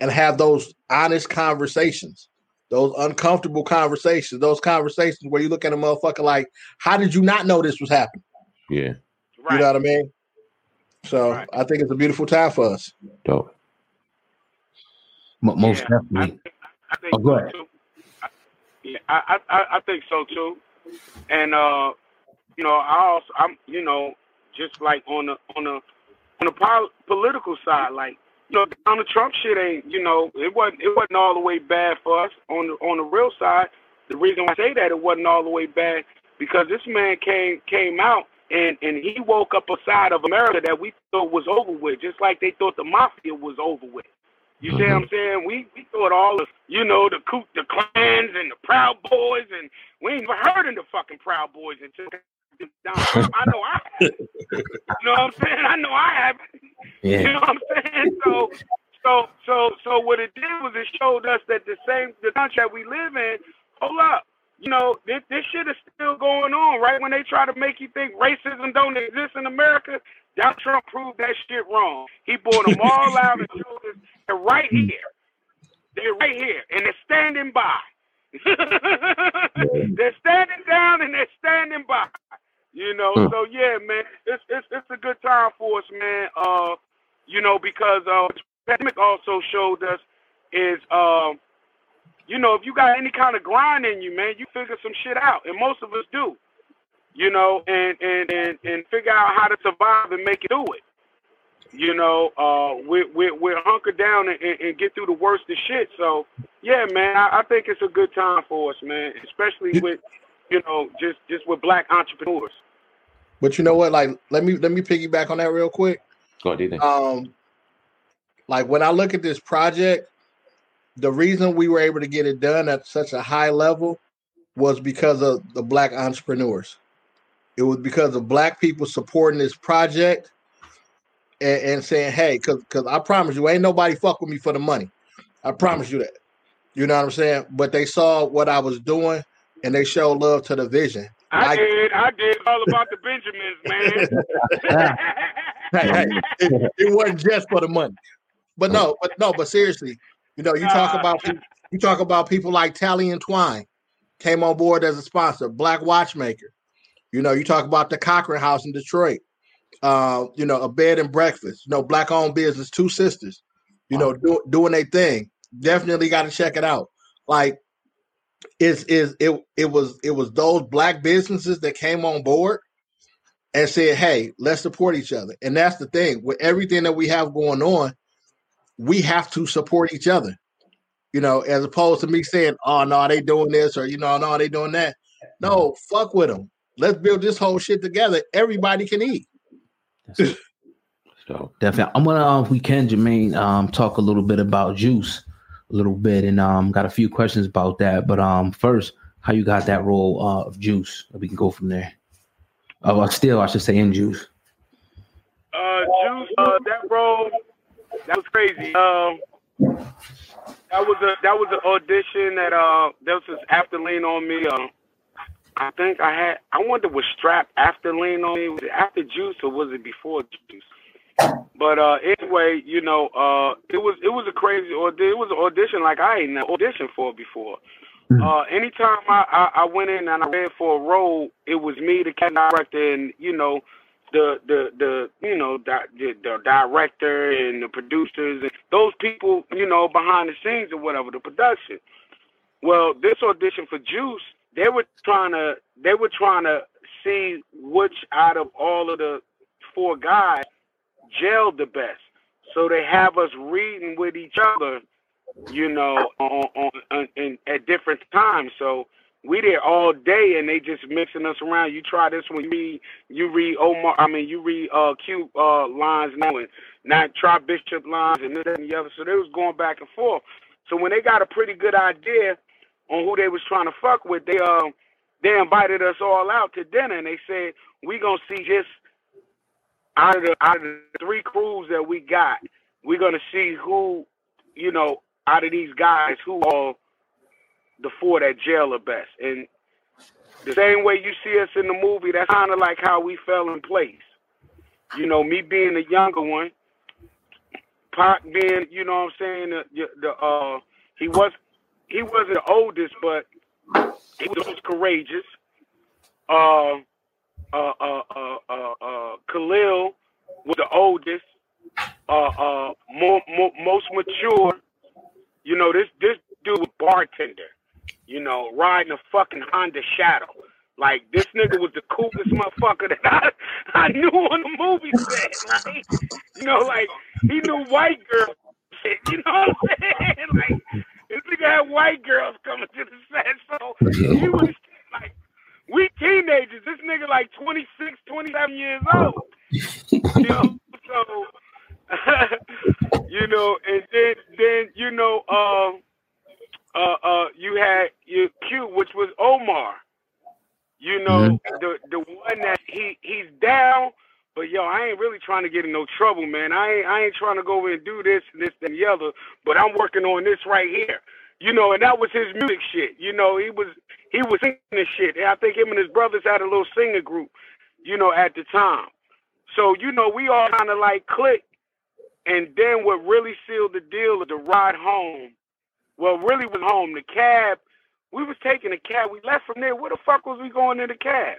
and have those honest conversations, those uncomfortable conversations, those conversations where you look at a motherfucker like, how did you not know this was happening? Yeah. Right. You know what I mean? So right. I think it's a beautiful time for us. Dope. Most yeah, definitely. I, I think oh, go ahead. Too. Yeah, I, I I think so too. And uh, you know, I also I'm you know just like on the on the on the pol- political side, like you know, Donald Trump shit ain't you know it wasn't it wasn't all the way bad for us on the on the real side. The reason I say that it wasn't all the way bad because this man came came out and and he woke up a side of America that we thought was over with, just like they thought the mafia was over with. You mm-hmm. see what I'm mm-hmm. saying? We we thought all of you know the Ku the Klans and the Proud Boys, and we ain't even heard of the fucking Proud Boys until they down. I know I have. [LAUGHS] You know what I'm saying? I know I have. Yeah. You know what I'm saying? So so so so what it did was it showed us that the same the country that we live in. Hold up you know, this, this shit is still going on, right? When they try to make you think racism don't exist in America, Donald Trump proved that shit wrong. He brought them all [LAUGHS] out and showed us they're right here. They're right here, and they're standing by. [LAUGHS] they're standing down and they're standing by. You know, hmm. so yeah, man, it's it's it's a good time for us, man. Uh, you know, because uh, pandemic also showed us is um. Uh, you know, if you got any kind of grind in you, man, you figure some shit out, and most of us do. You know, and and and, and figure out how to survive and make it through it. You know, uh, we we we're hunker down and, and, get through the worst of shit. So, yeah, man, I, I think it's a good time for us, man, especially with you know just just with black entrepreneurs. But you know what? Like, let me let me piggyback on that real quick. Go ahead. Um, like when I look at this project, the reason we were able to get it done at such a high level was because of the black entrepreneurs. It was because of black people supporting this project and, and saying, "Hey, because because I promise you, ain't nobody fuck with me for the money. I promise you that." You know what I'm saying? But they saw what I was doing and they showed love to the vision. I like, did. I did all about the Benjamins, man. [LAUGHS] hey, hey, [LAUGHS] it, it wasn't just for the money. But no, but no, but seriously, you know, you talk about you talk about people like Talley and Twine came on board as a sponsor, Black Watchmaker. You know, you talk about the Cochran House in Detroit. Uh, you know, a bed and breakfast. You know, black owned business, two sisters. You know, do, doing a thing. Definitely got to check it out. Like, is is it? It was it was those black businesses that came on board and said, "Hey, let's support each other." And that's the thing with everything that we have going on we have to support each other. You know, as opposed to me saying, "Oh no, they doing this," or you know, "No, they doing that." No, fuck with them. Let's build this whole shit together. Everybody can eat. so definitely, I'm gonna, uh, if we can, Jermaine, um, talk a little bit about juice, a little bit, and um, got a few questions about that. But um, first, how you got that role uh, of juice? We can go from there. Oh, still, I should say in juice. Uh, juice. Uh, that role that was crazy. Um, that was a that was an audition that uh that was just after Lean on Me. Uh, I think I had I wonder was Strap after Lean on Me was it after Juice or was it before Juice? But uh anyway, you know, uh it was it was a crazy or it was an audition like I ain't auditioned for before. Hmm. Uh, anytime I, I, I went in and I read for a role, it was me, the cat director, and you know, the the the you know the, the, director and the producers and those people you know behind the scenes or whatever the production. Well, this audition for Juice, they were trying to they were trying to see which out of all of the four guys gelled the best. So they have us reading with each other you know, on, on, on in, at different times. So we there all day, and they just mixing us around. You try this one, you read, you read Omar. I mean, you read uh Q uh lines now, and not try Bishop lines, and this and the other. So they was going back and forth. So when they got a pretty good idea on who they was trying to fuck with, they uh they invited us all out to dinner, and they said we gonna see just out of the out of the three crews that we got, we're gonna see who, you know, out of these guys who are the four that jail the best. And the same way you see us in the movie, that's kind of like how we fell in place. You know, me being the younger one, Pac being, you know what I'm saying, the, the uh, he was he wasn't the oldest, but he was most courageous. Uh, uh, uh, uh, uh, uh, Khalil was the oldest, uh, uh, more, more, most mature. You know, this this dude was bartender you know, riding a fucking Honda Shadow. Like this nigga was the coolest motherfucker that I, [LAUGHS] I knew on the movie set. [LAUGHS] Like, you know, like he knew white girl shit. [LAUGHS] You know what I'm saying? Like this nigga had white girls coming to the set, so he was like, we teenagers. This nigga like 26, 27 years old. You know, so you know, and then then you know, um. Uh, uh, uh, you had your Q, which was Omar. You know, mm-hmm. the the one that he he's down, but yo, I ain't really trying to get in no trouble, man. I ain't I ain't trying to go over and do this and this and the other, but I'm working on this right here. You know, and that was his music shit. You know, he was he was singing this shit. And I think him and his brothers had a little singer group, you know, at the time. So, you know, we all kind of like clicked. And then what really sealed the deal of the ride home well, really was home. The cab, we was taking a cab. We left from there. Where the fuck was we going in the cab?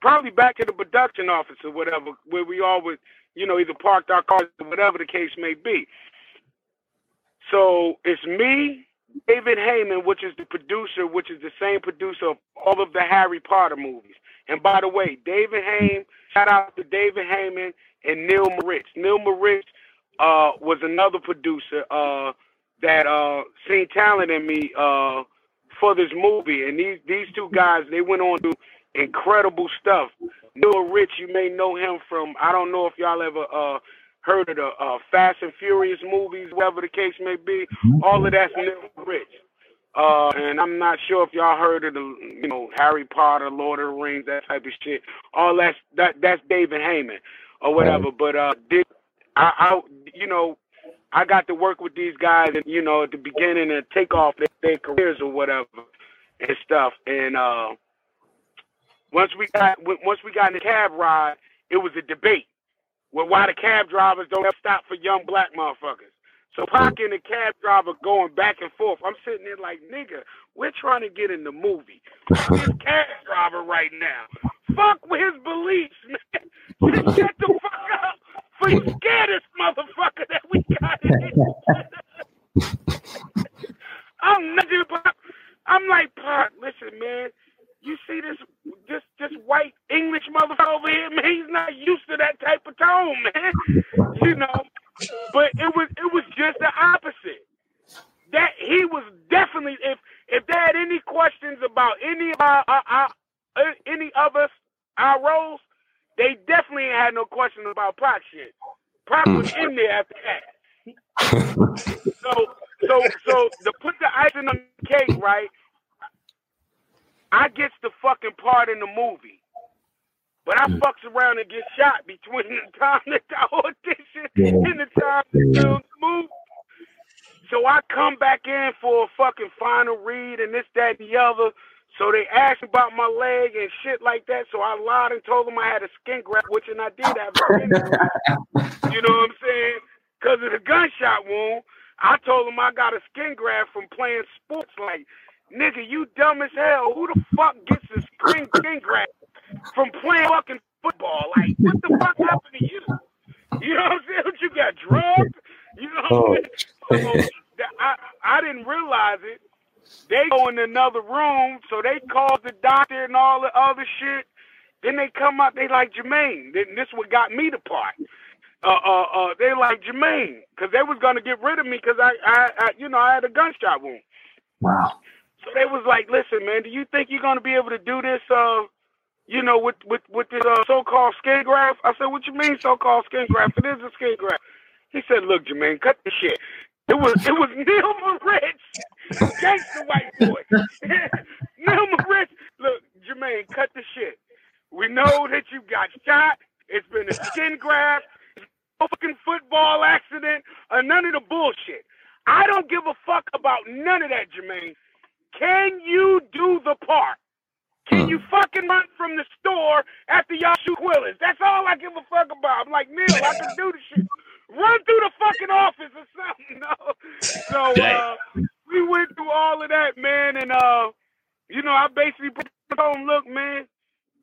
Probably back to the production office or whatever, where we would, you know, either parked our cars or whatever the case may be. So it's me, David Heyman, which is the producer, which is the same producer of all of the Harry Potter movies. And by the way, David Heyman, shout out to David Heyman and Neal Moritz. Neal Moritz uh, was another producer. Uh, that uh seen talent in me uh for this movie. And these these two guys, they went on to incredible stuff. Neil Rich, you may know him from I don't know if y'all ever uh heard of the uh, Fast and Furious movies, whatever the case may be. All of that's Neil Rich. Uh, and I'm not sure if y'all heard of the, you know, Harry Potter, Lord of the Rings, that type of shit. All that's that that's David Heyman or whatever. But uh, did I, I, you know, I got to work with these guys, and you know, at the beginning and take off their, their careers or whatever and stuff. And uh, once we got once we got in the cab ride, it was a debate. Well, why the cab drivers don't stop for young black motherfuckers? So Pac and the cab driver going back and forth. I'm sitting there like, nigga, we're trying to get in the movie. This [LAUGHS] cab driver right now. Fuck with his beliefs, man. [LAUGHS] Shut the fuck up for [LAUGHS] you scared motherfucker that we got [LAUGHS] I'm nothing but I'm like, Pac, listen, man, you see this this this white English motherfucker over here, man, he's not used to that type of tone, man. [LAUGHS] You know. But it was it was just the opposite. That he was definitely if if they had any questions about any of our, our, our uh, any of us, our roles, they definitely ain't had no question about Pac shit. Pac was hmm. in there after that. so, so, so to put the icing on the cake, right? I gets the fucking part in the movie, but I hmm. fucks around and get shot between the time that I audition and the time the movie. So I come back in for a fucking final read and this, that, and the other. So they asked about my leg and shit like that. So I lied and told them I had a skin graft, which and I did have a skin graft. [LAUGHS] You know what I'm saying? Because of the gunshot wound. I told them I got a skin graft from playing sports. Like, nigga, you dumb as hell. Who the fuck gets a skin, skin graft from playing fucking football? Like, what the fuck happened to you? You know what I'm saying? [LAUGHS] You got drugged? You know what I'm oh. saying? So, I, I didn't realize it they go in another room, so they call the doctor and all the other shit. Then they come out, they like Jermaine. Then this what got me the part. uh, uh, uh, they like Jermaine because they was gonna get rid of me because I, I, I, you know, I had a gunshot wound. Wow. So they was like, "Listen, man, do you think you're gonna be able to do this? Uh, you know, with with with this uh, so-called skin graft?" I said, "What you mean so-called skin graft? It is a skin graft." He said, "Look, Jermaine, cut the shit. It was it was Neal Moritz, gangster white boy. [LAUGHS] Neal Moritz. Look, Jermaine, cut the shit. We know that you got shot. It's been a skin graft, no fucking football accident, or none of the bullshit. I don't give a fuck about none of that, Jermaine. Can you do the part? Can hmm. you fucking run from the store after y'all shoot Willis? That's all I give a fuck about. I'm like, Neil, I can do the shit. Run through the fucking office or something. [LAUGHS] No. So uh, we went through all of that, man, and uh, you know, I basically told him, look, man,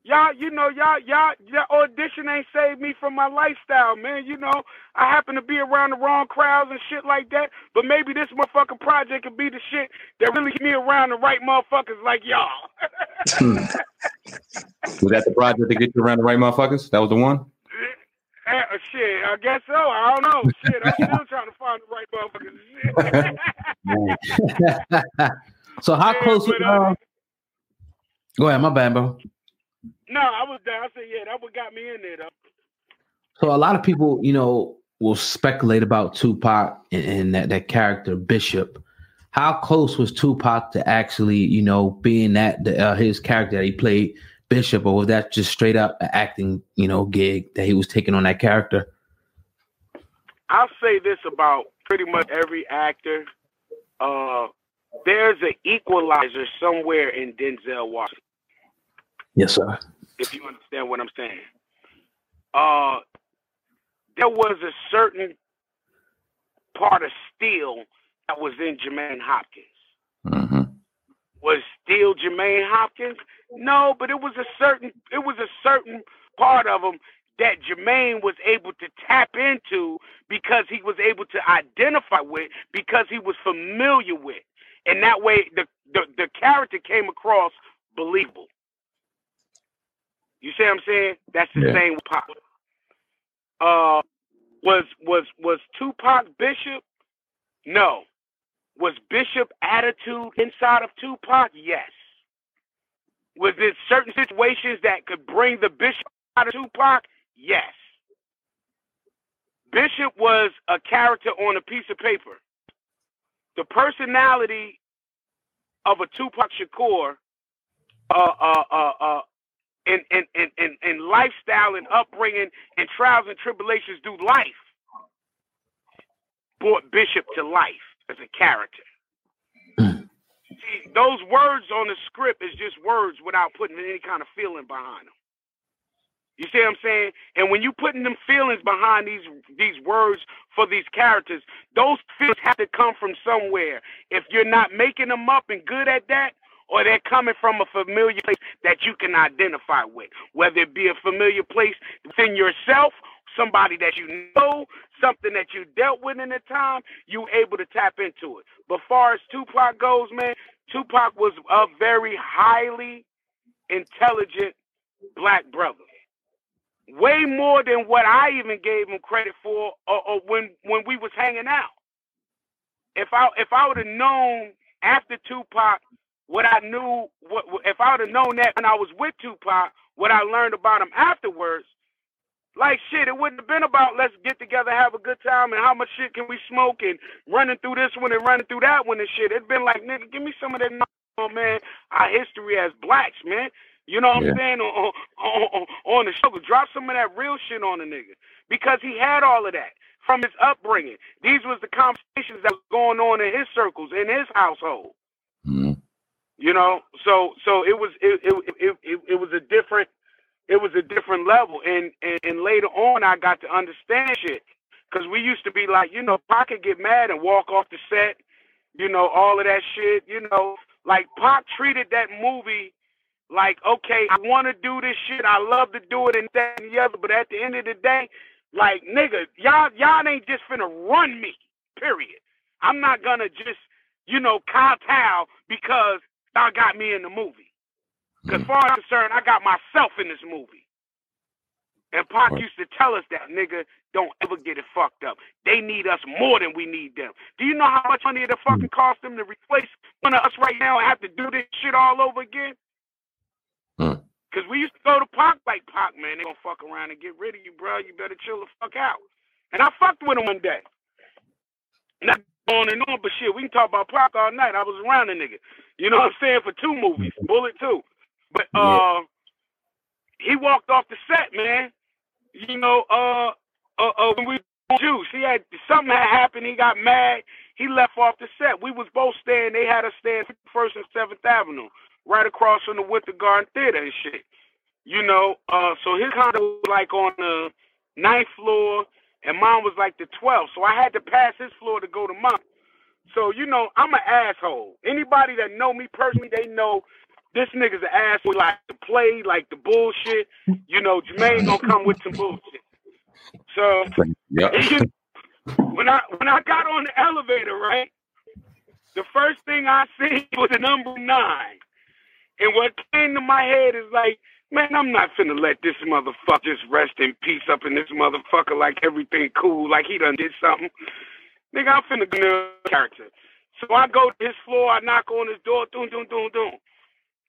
y'all, you know, y'all, y'all, y'all audition ain't saved me from my lifestyle, man. You know, I happen to be around the wrong crowds and shit like that, but maybe this motherfucking project could be the shit that really get me around the right motherfuckers like y'all. [LAUGHS] Was that the project to get you around the right motherfuckers? That was the one. Shit, I guess so. I don't know. Shit, I'm still [LAUGHS] trying to find the right motherfuckers. [LAUGHS] So how Yeah, close? but, uh, go ahead, my bad, bro. no, I was there. I said, yeah, that what got me in there though. So a lot of people, you know, will speculate about Tupac and, and that that character Bishop. How close was Tupac to actually, you know, being that the, uh, his character that he played Bishop, or was that just straight up an acting, you know, gig that he was taking on that character? I'll say this about pretty much every actor. Uh, there's an equalizer somewhere in Denzel Washington. Yes, sir. if you understand what I'm saying. Uh, there was a certain part of steel that was in Jermaine Hopkins. Mm-hmm. Was still Jermaine Hopkins? No, but it was a certain it was a certain part of him that Jermaine was able to tap into because he was able to identify with because he was familiar with. And that way the the, the character came across believable. You see what I'm saying? That's the Yeah. same with Pop. Uh, was was was Tupac Bishop? No. Was Bishop attitude inside of Tupac? Yes. Was there certain situations that could bring the Bishop out of Tupac? Yes. Bishop was a character on a piece of paper. The personality of a Tupac Shakur, uh, uh, uh, uh, and, and, and, and lifestyle and upbringing and trials and tribulations through life brought Bishop to life as a character. Hmm. See, those words on the script is just words without putting any kind of feeling behind them. You see what I'm saying? And when you putting them feelings behind these these words for these characters, those feelings have to come from somewhere. If you're not making them up and good at that, or they're coming from a familiar place that you can identify with, whether it be a familiar place within yourself, somebody that you know, something that you dealt with in the time, you able to tap into it. But far as Tupac goes, man, Tupac was a very highly intelligent black brother. Way more than what I even gave him credit for or, or when when we was hanging out. If I if I would have known after Tupac what I knew, what if I would have known that when I was with Tupac, what I learned about him afterwards, like shit, it wouldn't have been about let's get together, have a good time, and how much shit can we smoke and running through this one and running through that one and shit. It'd been like, nigga, give me some of that, oh, man, our history as blacks, man. You know what Yeah. I'm saying? On, on, on, on the show, drop some of that real shit on the nigga because he had all of that from his upbringing. These was the conversations that was going on in his circles, in his household. You know, so so it was it it it, it, it was a different it was a different level, and and, and later on I got to understand shit. Because we used to be like, you know, Pac could get mad and walk off the set, you know, all of that shit, you know, like Pac treated that movie like, okay, I want to do this shit, I love to do it, and that and the other, but at the end of the day, like nigga, y'all y'all ain't just finna run me, period. I'm not gonna just you know kowtow because y'all got me in the movie. Because far as I'm concerned, I got myself in this movie. And Pac Right. used to tell us that nigga don't ever get it fucked up. They need us more than we need them. Do you know how much money it fucking cost them to replace one of us right now and have to do this shit all over again? Hmm. Cause we used to go to Pac like Pac, man. They gonna fuck around and get rid of you, bro. You better chill the fuck out. And I fucked with him one day. Not on and on, but shit, we can talk about Pac all night. I was around the nigga. You know what I'm saying? For two movies, Bullet Two. But uh, he walked off the set, man. You know, uh, uh, uh when we juice, he had something had happened. He got mad. He left off the set. We was both staying. They had us staying First and Seventh Avenue, right across from the Winter Garden Theater and shit. You know, uh, so his condo was like on the ninth floor, and mine was like the twelfth. So I had to pass his floor to go to mine. So you know, I'm an asshole. Anybody that know me personally, they know this nigga's an asshole. Like to play, like the bullshit. You know, Jermaine gonna come with some bullshit. So Yep. [LAUGHS] when I when I got on the elevator, right, the first thing I seen [LAUGHS] was the number nine, and what came to my head is like, man, I'm not finna let this motherfucker just rest in peace up in this motherfucker like everything cool, like he done did something. Nigga, I'm finna go character. So I go to his floor, I knock on his door, doom, doom, doom, doom.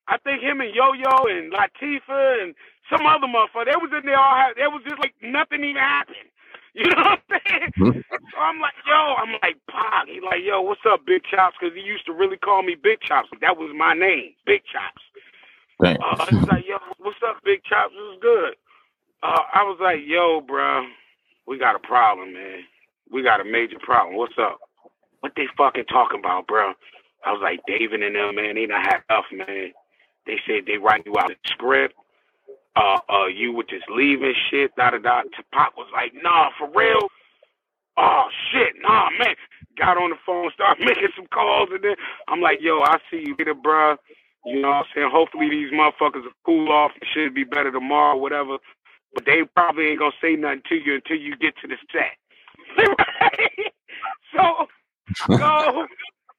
I think him and Yo Yo and Latifah and some other motherfucker, they was in there all, it was just like nothing even happened. [LAUGHS] You know what I'm saying? Hmm. So I'm like, yo, I'm like, Pac. He like, yo, what's up, Big Chops? Because he used to really call me Big Chops. That was my name, Big Chops. Uh, he's like, yo, what's up, Big Chops? This is good. Uh, I was like, yo, bro, we got a problem, man. We got a major problem. What's up? What they fucking talking about, bro? I was like, David and them, man, they not had enough, man. They said they write you out the script. Uh, uh, you were just leaving shit, da da da. Tupac was like, nah, for real. Oh shit, nah, man. Got on the phone, started [LAUGHS] making some calls, and then I'm like, yo, I see you later, bruh. You know what I'm saying? Hopefully these motherfuckers will cool off and should be better tomorrow, whatever. But they probably ain't gonna say nothing to you until you get to the set. Right? [LAUGHS] so go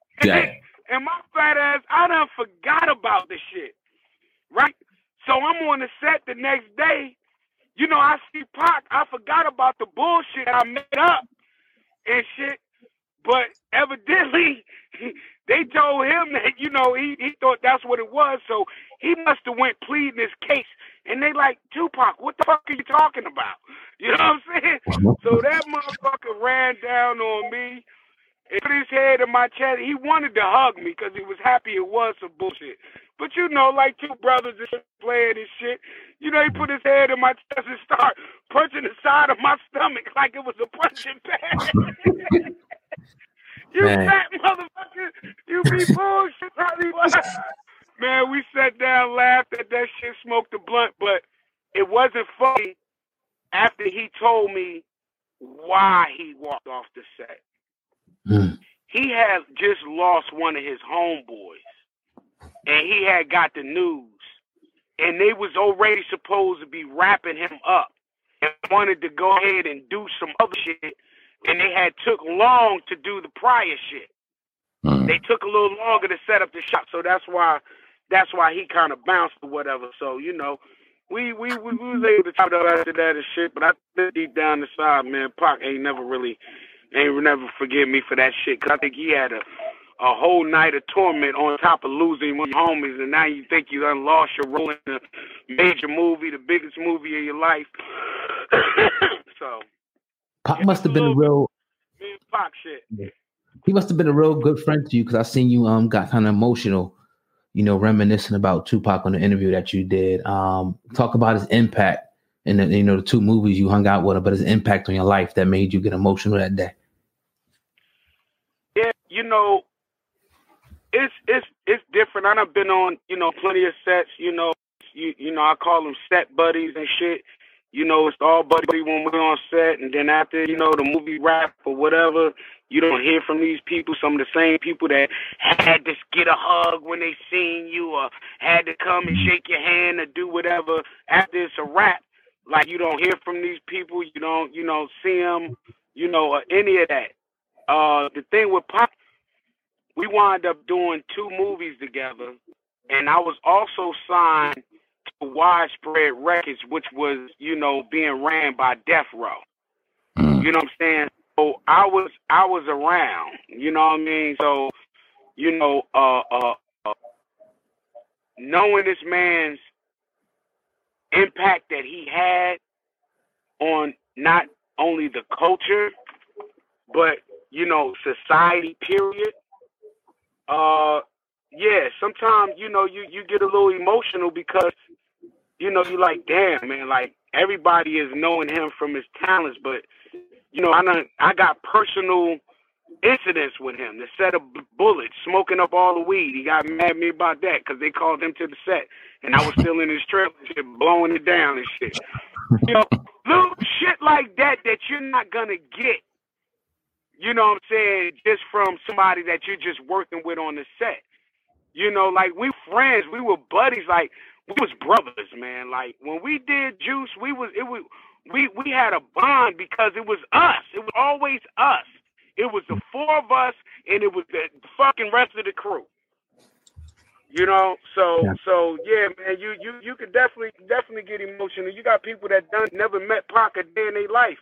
[LAUGHS] Damn. and my fat ass, I done forgot about the shit. Right? So I'm on the set the next day. You know, I see Pac. I forgot about the bullshit I made up and shit. But evidently, [LAUGHS] they told him that, you know, he, he thought that's what it was. So he must have went pleading his case. And they like, Tupac, what the fuck are you talking about? [LAUGHS] You know what I'm saying? [LAUGHS] So that motherfucker ran down on me and put his head in my chest. He wanted to hug me because he was happy it was some bullshit. But you know, like two brothers shit playing and shit, you know, he put his head in my chest and start [LAUGHS] punching the side of my stomach like it was a punching bag. You Man. fat motherfucker, you be [LAUGHS] bullshit, Hollywood. [LAUGHS] Man, we sat down, laughed at that shit, smoked a blunt, but it wasn't funny after he told me why he walked off the set. Hmm. He had just lost one of his homeboys, and he had got the news, and they was already supposed to be wrapping him up, and wanted to go ahead and do some other shit, and they had took long to do the prior shit Mm. they took a little longer to set up the shot, so that's why that's why he kind of bounced or whatever. So you know, we we we, we was able to chop it up after that and shit. But I think deep down inside, man, Pac ain't never really ain't never forgive me for that shit. Cause I think he had a a whole night of torment on top of losing one of your homies, and now you think you done lost your role in a major movie, the biggest movie of your life. [COUGHS] so Pac must have been a real. me and shit. He must have been a real good friend to you because I seen you um got kind of emotional, you know, reminiscing about Tupac on the interview that you did. Um, talk about his impact in the you know the two movies you hung out with him, but his impact on your life that made you get emotional that day. Yeah, you know, it's it's it's different. I done been on, you know, plenty of sets. You know, you you know, I call them set buddies and shit. You know, it's all buddy buddy when we're on set, and then after you know the movie wrap or whatever, you don't hear from these people. Some of the same people that had to get a hug when they seen you, or had to come and shake your hand or do whatever. After it's a wrap, like you don't hear from these people. You don't, you know, see them, you know, or any of that. Uh, the thing with Pop, we wound up doing two movies together, and I was also signed widespread records, which was, you know, being ran by Death Row. Mm. You know what I'm saying? So I was I was around. You know what I mean? So, you know, uh, uh, uh knowing this man's impact that he had on not only the culture, but you know, society. Period. Uh, yeah. Sometimes you know you you get a little emotional because you know you like, damn man, like everybody is knowing him from his talents, but you know, I done, I got personal incidents with him. The set of bullets, smoking up all the weed. He got mad at me about that because they called him to the set, and I was still in his trailer, shit, blowing it down and shit. You know, little shit like that that you're not gonna get. You know what I'm saying? Just from somebody that you're just working with on the set. You know, like we friends, we were buddies. Like we was brothers, man. Like when we did Juice, we was it was we we had a bond because it was us. It was always us. It was the four of us, and it was the fucking rest of the crew. You know, so Yeah. so yeah, man. You you you could definitely definitely get emotional. You got people that done never met Pac a day in their life.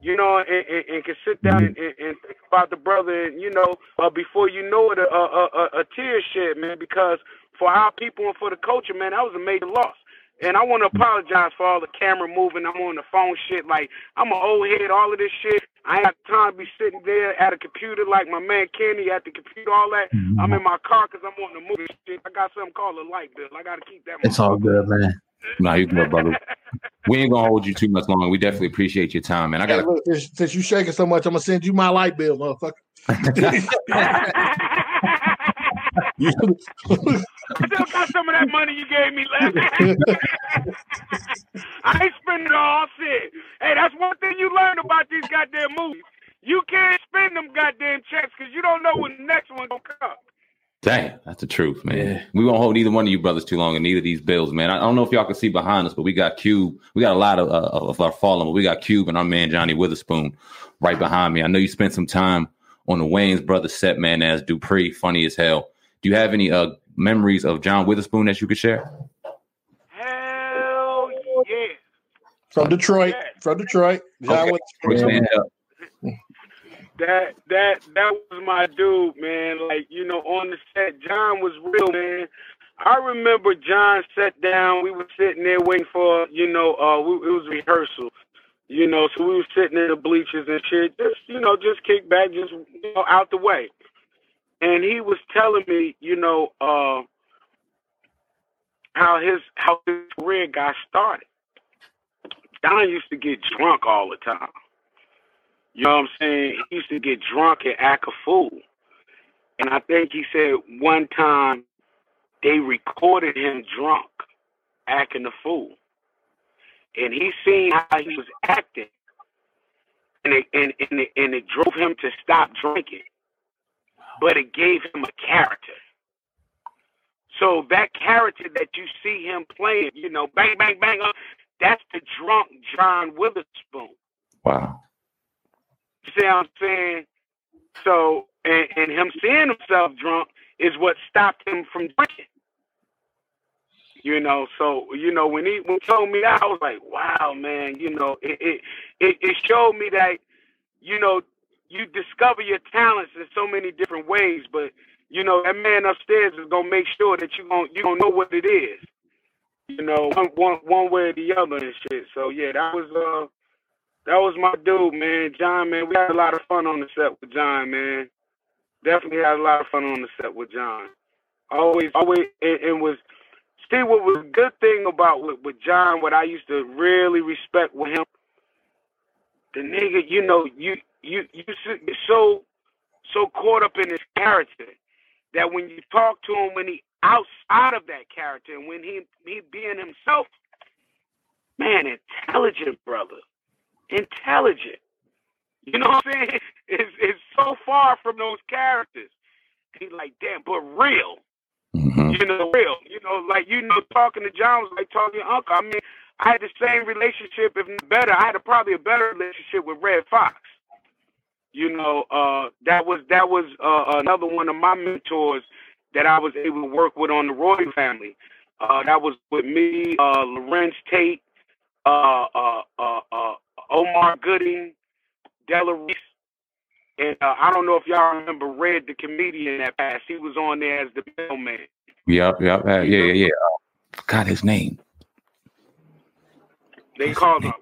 You know, and, and, and can sit down and, and, and think about the brother, and you know, uh, before you know it, a, a, a, a tear shed, man. Because for our people and for the culture, man, that was a major loss. And I want to apologize for all the camera moving. I'm on the phone shit. Like, I'm an old head, all of this shit. I ain't got time to be sitting there at a computer like my man Kenny at the computer, all that. Mm-hmm. I'm in my car because I'm on the movie shit. I got something called a light bill. I got to keep that. It's all good, man. [LAUGHS] Nah, you good, brother. We ain't gonna hold you too much longer. We definitely appreciate your time, man. I Hey, got look, since, since you shaking so much, I'm gonna send you my light bill, motherfucker. [LAUGHS] [LAUGHS] You- I still got some of that money you gave me left. [LAUGHS] I ain't spending it all shit. Hey, that's one thing you learn about these goddamn movies. You can't spend them goddamn checks because you don't know when the next one gonna come. Dang, that's the truth, man. Yeah. We won't hold either one of you brothers too long, and neither of these bills, man. I don't know if y'all can see behind us, but we got Cube. We got a lot of uh, of our fallen, but we got Cube and our man Johnny Witherspoon right behind me. I know you spent some time on the Wayans brothers set, man, as Dupree, funny as hell. Do you have any uh memories of John Witherspoon that you could share? Hell yeah. from Detroit, from Detroit. John Okay. Witherspoon. That that that was my dude, man. Like you know, on the set, John was real, man. I remember John sat down. We were sitting there waiting for you know, uh, we, it was rehearsal. You know, so we were sitting in the bleachers and shit, just you know, just kick back, just you know, out the way. And he was telling me, you know, uh, how his how his career got started. John used to get drunk all the time. You know what I'm saying? He used to get drunk and act a fool. And I think he said one time they recorded him drunk, acting a fool. And he seen how he was acting. And it, and, and, it, and it drove him to stop drinking. But it gave him a character. So that character that you see him playing, you know, bang, bang, bang, uh, that's the drunk John Witherspoon. Wow. You see what I'm saying? So, and, and him seeing himself drunk is what stopped him from drinking. You know, so you know when he when he told me that, I was like, wow, man. You know, it it it, it showed me that you know you discover your talents in so many different ways, but you know that man upstairs is gonna make sure that you gonna you gonna know what it is. You know, one one one way or the other and shit. So yeah, that was uh that was my dude, man. John, man, we had a lot of fun on the set with John, man. Definitely had a lot of fun on the set with John. Always, always, and, and was see what was a good thing about with, with John. What I used to really respect with him, the nigga, you know, you you you you're so so caught up in his character that when you talk to him, when he outside of that character, and when he he being himself, man, intelligent brother intelligent. You know what I'm saying? [LAUGHS] It's it's so far from those characters. He like, damn, but real. hmm You know, real. You know, like you know, talking to John was like talking to uncle. I mean, I had the same relationship, if not better. I had a, probably a better relationship with Redd Foxx. You know, uh, that was that was uh, another one of my mentors that I was able to work with on the Royal Family. Uh, that was with me, uh, Larenz Tate, uh, uh, uh, uh, Omar Gooding, Della Reese, and uh, I don't know if y'all remember Red, the comedian that passed. He was on there as the mailman. Yep, yep, uh, yeah, yeah, yeah. Forgot his name. They called him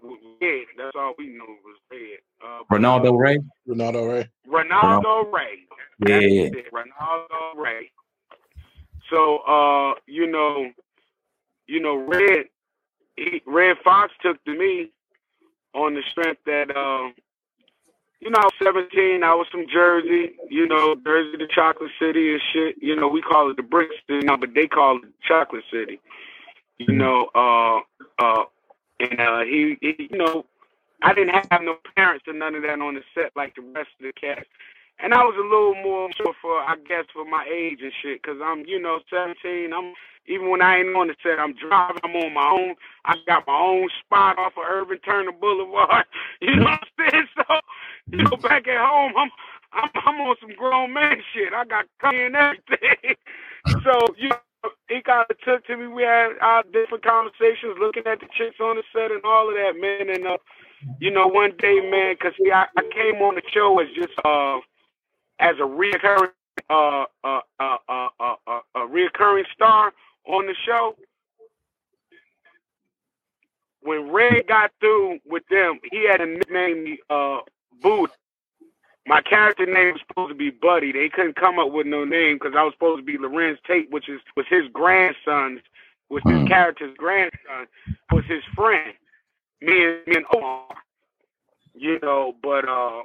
Red. That's all we know was Red. Uh, Ronaldo uh, Ray. Ronaldo Ray. Ronaldo Ray. Yeah, yeah, Ronaldo Ray. So uh, you know, you know, Red he, Redd Foxx took to me on the strength that uh, you know, I was 17, I was from Jersey, you know, Jersey the chocolate city and shit. You know, we call it the Brixton now, but they call it chocolate city. You know, uh uh and uh he, he you know, I didn't have no parents or none of that on the set like the rest of the cast. And I was a little more mature for, I guess, for my age and shit, because I'm, you know, 17. I'm even when I ain't on the set, I'm driving. I'm on my own. I got my own spot off of Irvine Turner Boulevard. [LAUGHS] You know what I'm saying? [LAUGHS] So, you know, back at home, I'm I'm, I'm on some grown man shit. I got company and everything. [LAUGHS] so, you know, he kind of took to me. We had our different conversations, looking at the chicks on the set and all of that, man. And uh, you know, one day, man, because I, I came on the show as just uh as a reoccurring uh uh uh uh uh, uh a reoccurring star on the show. When Red got through with them, he had a nickname uh Buddha. My character name was supposed to be Buddy. They couldn't come up with no name because I was supposed to be Larenz Tate, which is was his grandson's, was his Hmm. character's grandson, was his friend. Me and me and Omar. You know, but uh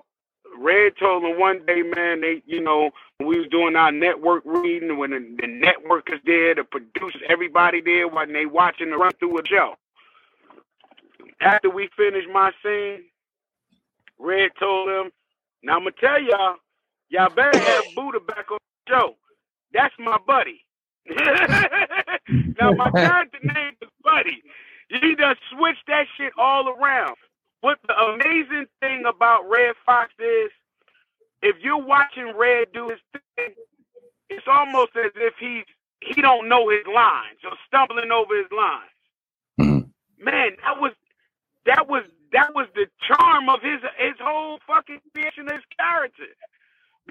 Red told him one day, man, they, you know, we was doing our network reading, when the, the network is there, the producers, everybody there, when they watching the run through a show. After we finished my scene, Red told him, now I'm gonna tell y'all, y'all better have Buddha back on the show. That's my buddy. [LAUGHS] now my [LAUGHS] character name is Buddy. He done switched that shit all around. What the amazing thing about Redd Foxx is, if you're watching Red do his thing, it's almost as if he's he don't know his lines or stumbling over his lines. Mhm. Man, that was that was that was the charm of his his whole fucking creation of his character.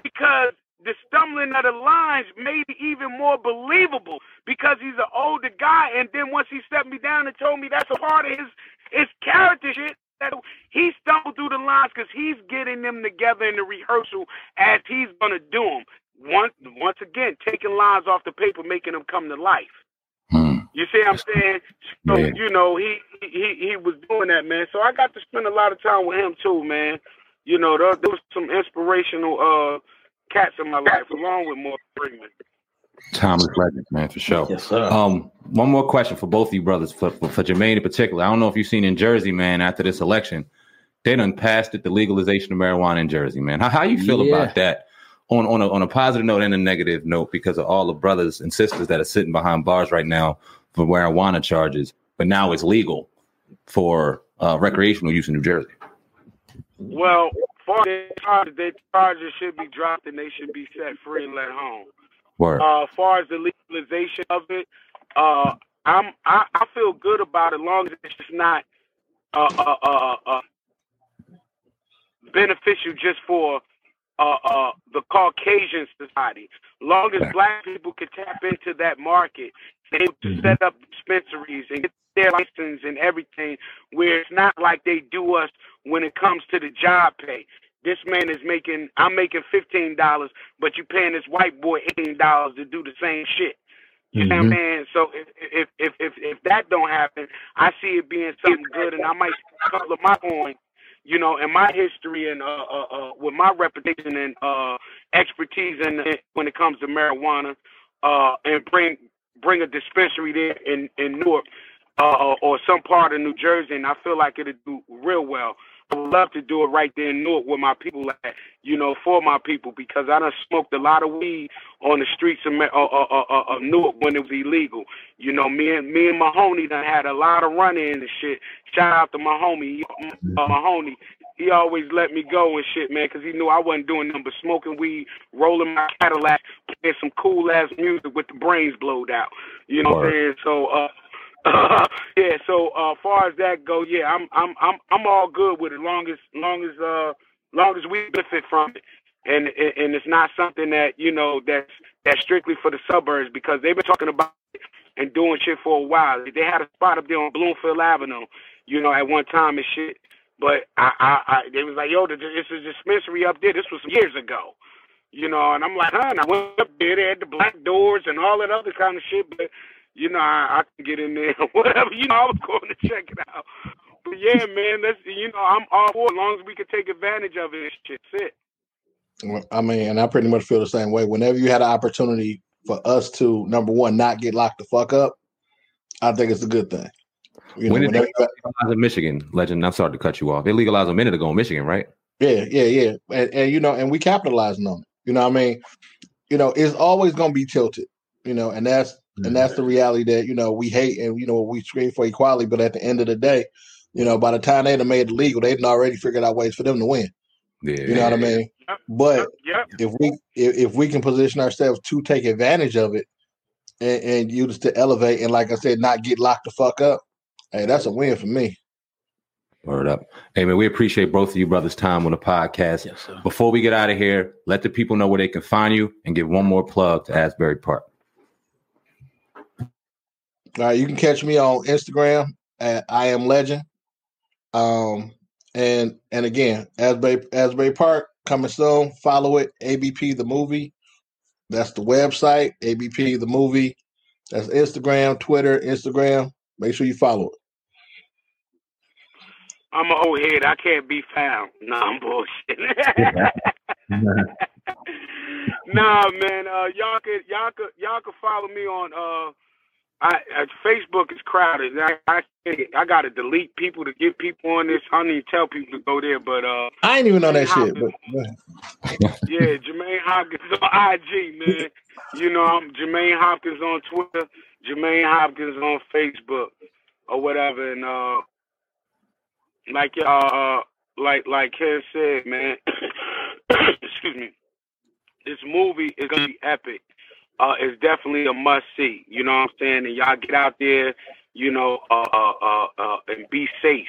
Because the stumbling of the lines made it even more believable because he's an older guy and then once he set me down and told me that's a part of his his character shit that he stumbled through the lines because he's getting them together in the rehearsal as he's gonna do them. Once once again, taking lines off the paper, making them come to life. You see what I'm saying? So, Yeah. you know, he, he he was doing that, man. So I got to spend a lot of time with him too, man. You know, there, there was some inspirational uh cats in my life, along with Morgan Freeman. Thomas legend, man, for sure. Yes, sir. Um, one more question for both of you brothers, for, for, for Jermaine in particular. I don't know if you've seen in Jersey, man, after this election, they done passed it, the legalization of marijuana in Jersey, man. How, how you feel Yeah. about that? On, on, a, on a positive note and a negative note, because of all the brothers and sisters that are sitting behind bars right now for marijuana charges, but now it's legal for uh, recreational use in New Jersey. Well, far as charges, their charges should be dropped and they should be set free and let home. Word. Uh, as far as the legalization of it, uh, I'm I, I feel good about it, as long as it's just not uh, uh, uh, uh, beneficial just for uh, uh, the Caucasian society. Long as Okay. black people can tap into that market to Mhm. set up dispensaries and get their license and everything, where it's not like they do us when it comes to the job pay. This man is making, I'm making fifteen dollars, but you're paying this white boy eighteen dollars to do the same shit. You know what I'm Mhm. saying? So if if if if if that don't happen, I see it being something good, and I might couple of my coin, you know, in my history and uh uh, uh with my reputation and uh expertise in, in when it comes to marijuana, uh, and bring bring a dispensary there in in Newark, uh, or some part of New Jersey, and I feel like it'd do real well. I would love to do it right there in Newark with my people at, you know, for my people because I done smoked a lot of weed on the streets of, uh, uh, uh, uh, of Newark when it was illegal. You know, me and me and Mahoney done had a lot of run-ins and shit. Shout out to my homie, uh, Mahoney. He always let me go and shit, man, because he knew I wasn't doing nothing but smoking weed, rolling my Cadillac, playing some cool ass music with the brains blowed out. You know what I'm saying? So, uh, [LAUGHS] yeah. So, uh, far as that go, yeah, I'm, I'm, I'm, I'm all good with it. Long as, long as, uh, long as we benefit from it, and and it's not something that you know that's that's strictly for the suburbs because they've been talking about it and doing shit for a while. They had a spot up there on Bloomfield Avenue, you know, at one time and shit. But I, I, I they was like, yo, is a dispensary up there. This was years ago, you know. And I'm like, huh? And I went up there. They had the black doors and all that other kind of shit. But you know, I, I can get in there, [LAUGHS] whatever. You know, I was going to check it out. But yeah, man, that's you know, I'm all for as long as we can take advantage of it. Shit, it. Well, I mean, and I pretty much feel the same way. Whenever you had an opportunity for us to number one not get locked the fuck up, I think it's a good thing. You know, when did they legalize in Michigan? Legend, I'm sorry to cut you off. They legalized a minute ago in Michigan, right? Yeah, yeah, yeah. And, and you know, and we capitalizing on it. You know what I mean? You know, it's always gonna be tilted, you know, and that's mm-hmm. and that's the reality that, you know, we hate and you know, we scream for equality, but at the end of the day, you know, by the time they'd have made it legal, they'd already figured out ways for them to win. Yeah. You know what I mean? Yep. But yep. if we if, if we can position ourselves to take advantage of it and, and use it to elevate and like I said, not get locked the fuck up, Hey, that's a win for me. Word up. Hey, man, we appreciate both of you brothers' time on the podcast. Yes, Before we get out of here, let the people know where they can find you and give one more plug to Asbury Park. All right, you can catch me on Instagram at I am legend. Um, and and again, Asbury Asbury Park coming soon. Follow it. ABP the movie. That's the website. ABP the movie. That's Instagram, Twitter, Instagram. Make sure you follow it. I'm an old head. I can't be found. Nah, I'm bullshit. [LAUGHS] nah, man. Uh, y'all could y'all could y'all could follow me on uh, I, uh, Facebook is crowded. I I, I got to delete people to get people on this. I don't even tell people to go there, but uh, I ain't even know that Hopkins, shit. But [LAUGHS] yeah, Jermaine Hopkins on IG, man. You know, I'm Jermaine Hopkins on Twitter, Jermaine Hopkins on Facebook, or whatever, and uh like y'all, uh, like like Ken said, man. [COUGHS] excuse me. This movie is gonna be epic. Uh, it's definitely a must see. You know what I'm saying? And y'all get out there, you know, uh, uh, uh, uh and be safe.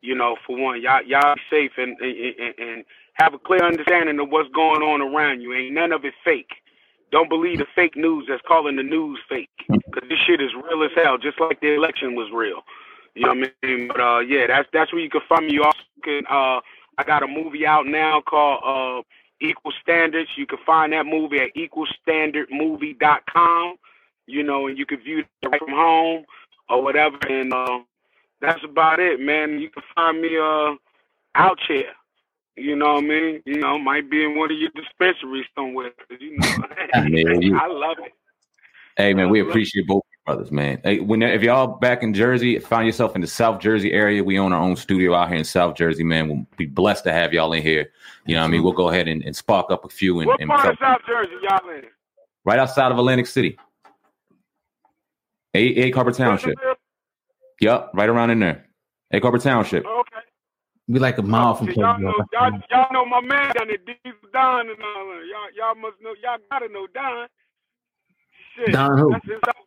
You know, for one, y'all y'all be safe and, and and have a clear understanding of what's going on around you. Ain't none of it fake. Don't believe the fake news that's calling the news fake. Because this shit is real as hell, just like the election was real. You know what I mean? But uh, yeah, that's that's where you can find me. You also can. Uh, I got a movie out now called uh, Equal Standards. You can find that movie at equalstandardmovie.com. You know, and you can view it right from home or whatever. And uh, that's about it, man. You can find me uh, out here. You know what I mean? You know, might be in one of your dispensaries somewhere. You know, [LAUGHS] I love it. Hey man, we appreciate both brothers, man. Hey, when if y'all back in Jersey, find yourself in the South Jersey area, we own our own studio out here in South Jersey, man. We'll be blessed to have y'all in here. You know what I mean? We'll go ahead and, and spark up a few. And, what and part of South Jersey y'all in? Right outside of Atlantic City. A Egg Harbor Township. Yep, right around in there. Egg Harbor Township. Okay. We like a mile from y'all know, y'all, y'all know my man down there, Diesel Don and all that. Y'all, y'all must know, y'all gotta know Don. Shit, Don who? That's his background.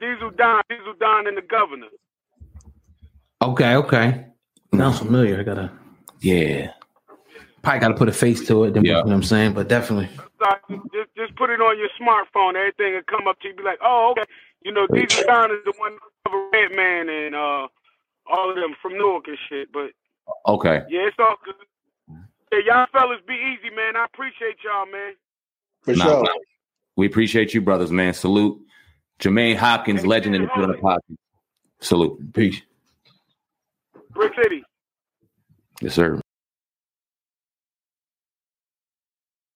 Diesel Don, Diesel Don and the governor. Okay, okay. Sounds familiar. I gotta, yeah. Probably gotta put a face to it. Then, yeah. You know what I'm saying? But definitely. Just, just put it on your smartphone. Everything will come up to you. Be like, oh, okay. You know, Diesel Don is the one of a red man and uh, all of them from Newark and shit. But okay. Yeah, it's all good. Yeah, y'all fellas be easy, man. I appreciate y'all, man. For nah, sure. Nah. We appreciate you, brothers, man. Salute. Jermaine Hopkins, legend in the field of podcast. Salute. Peace. Brick City. Yes, sir.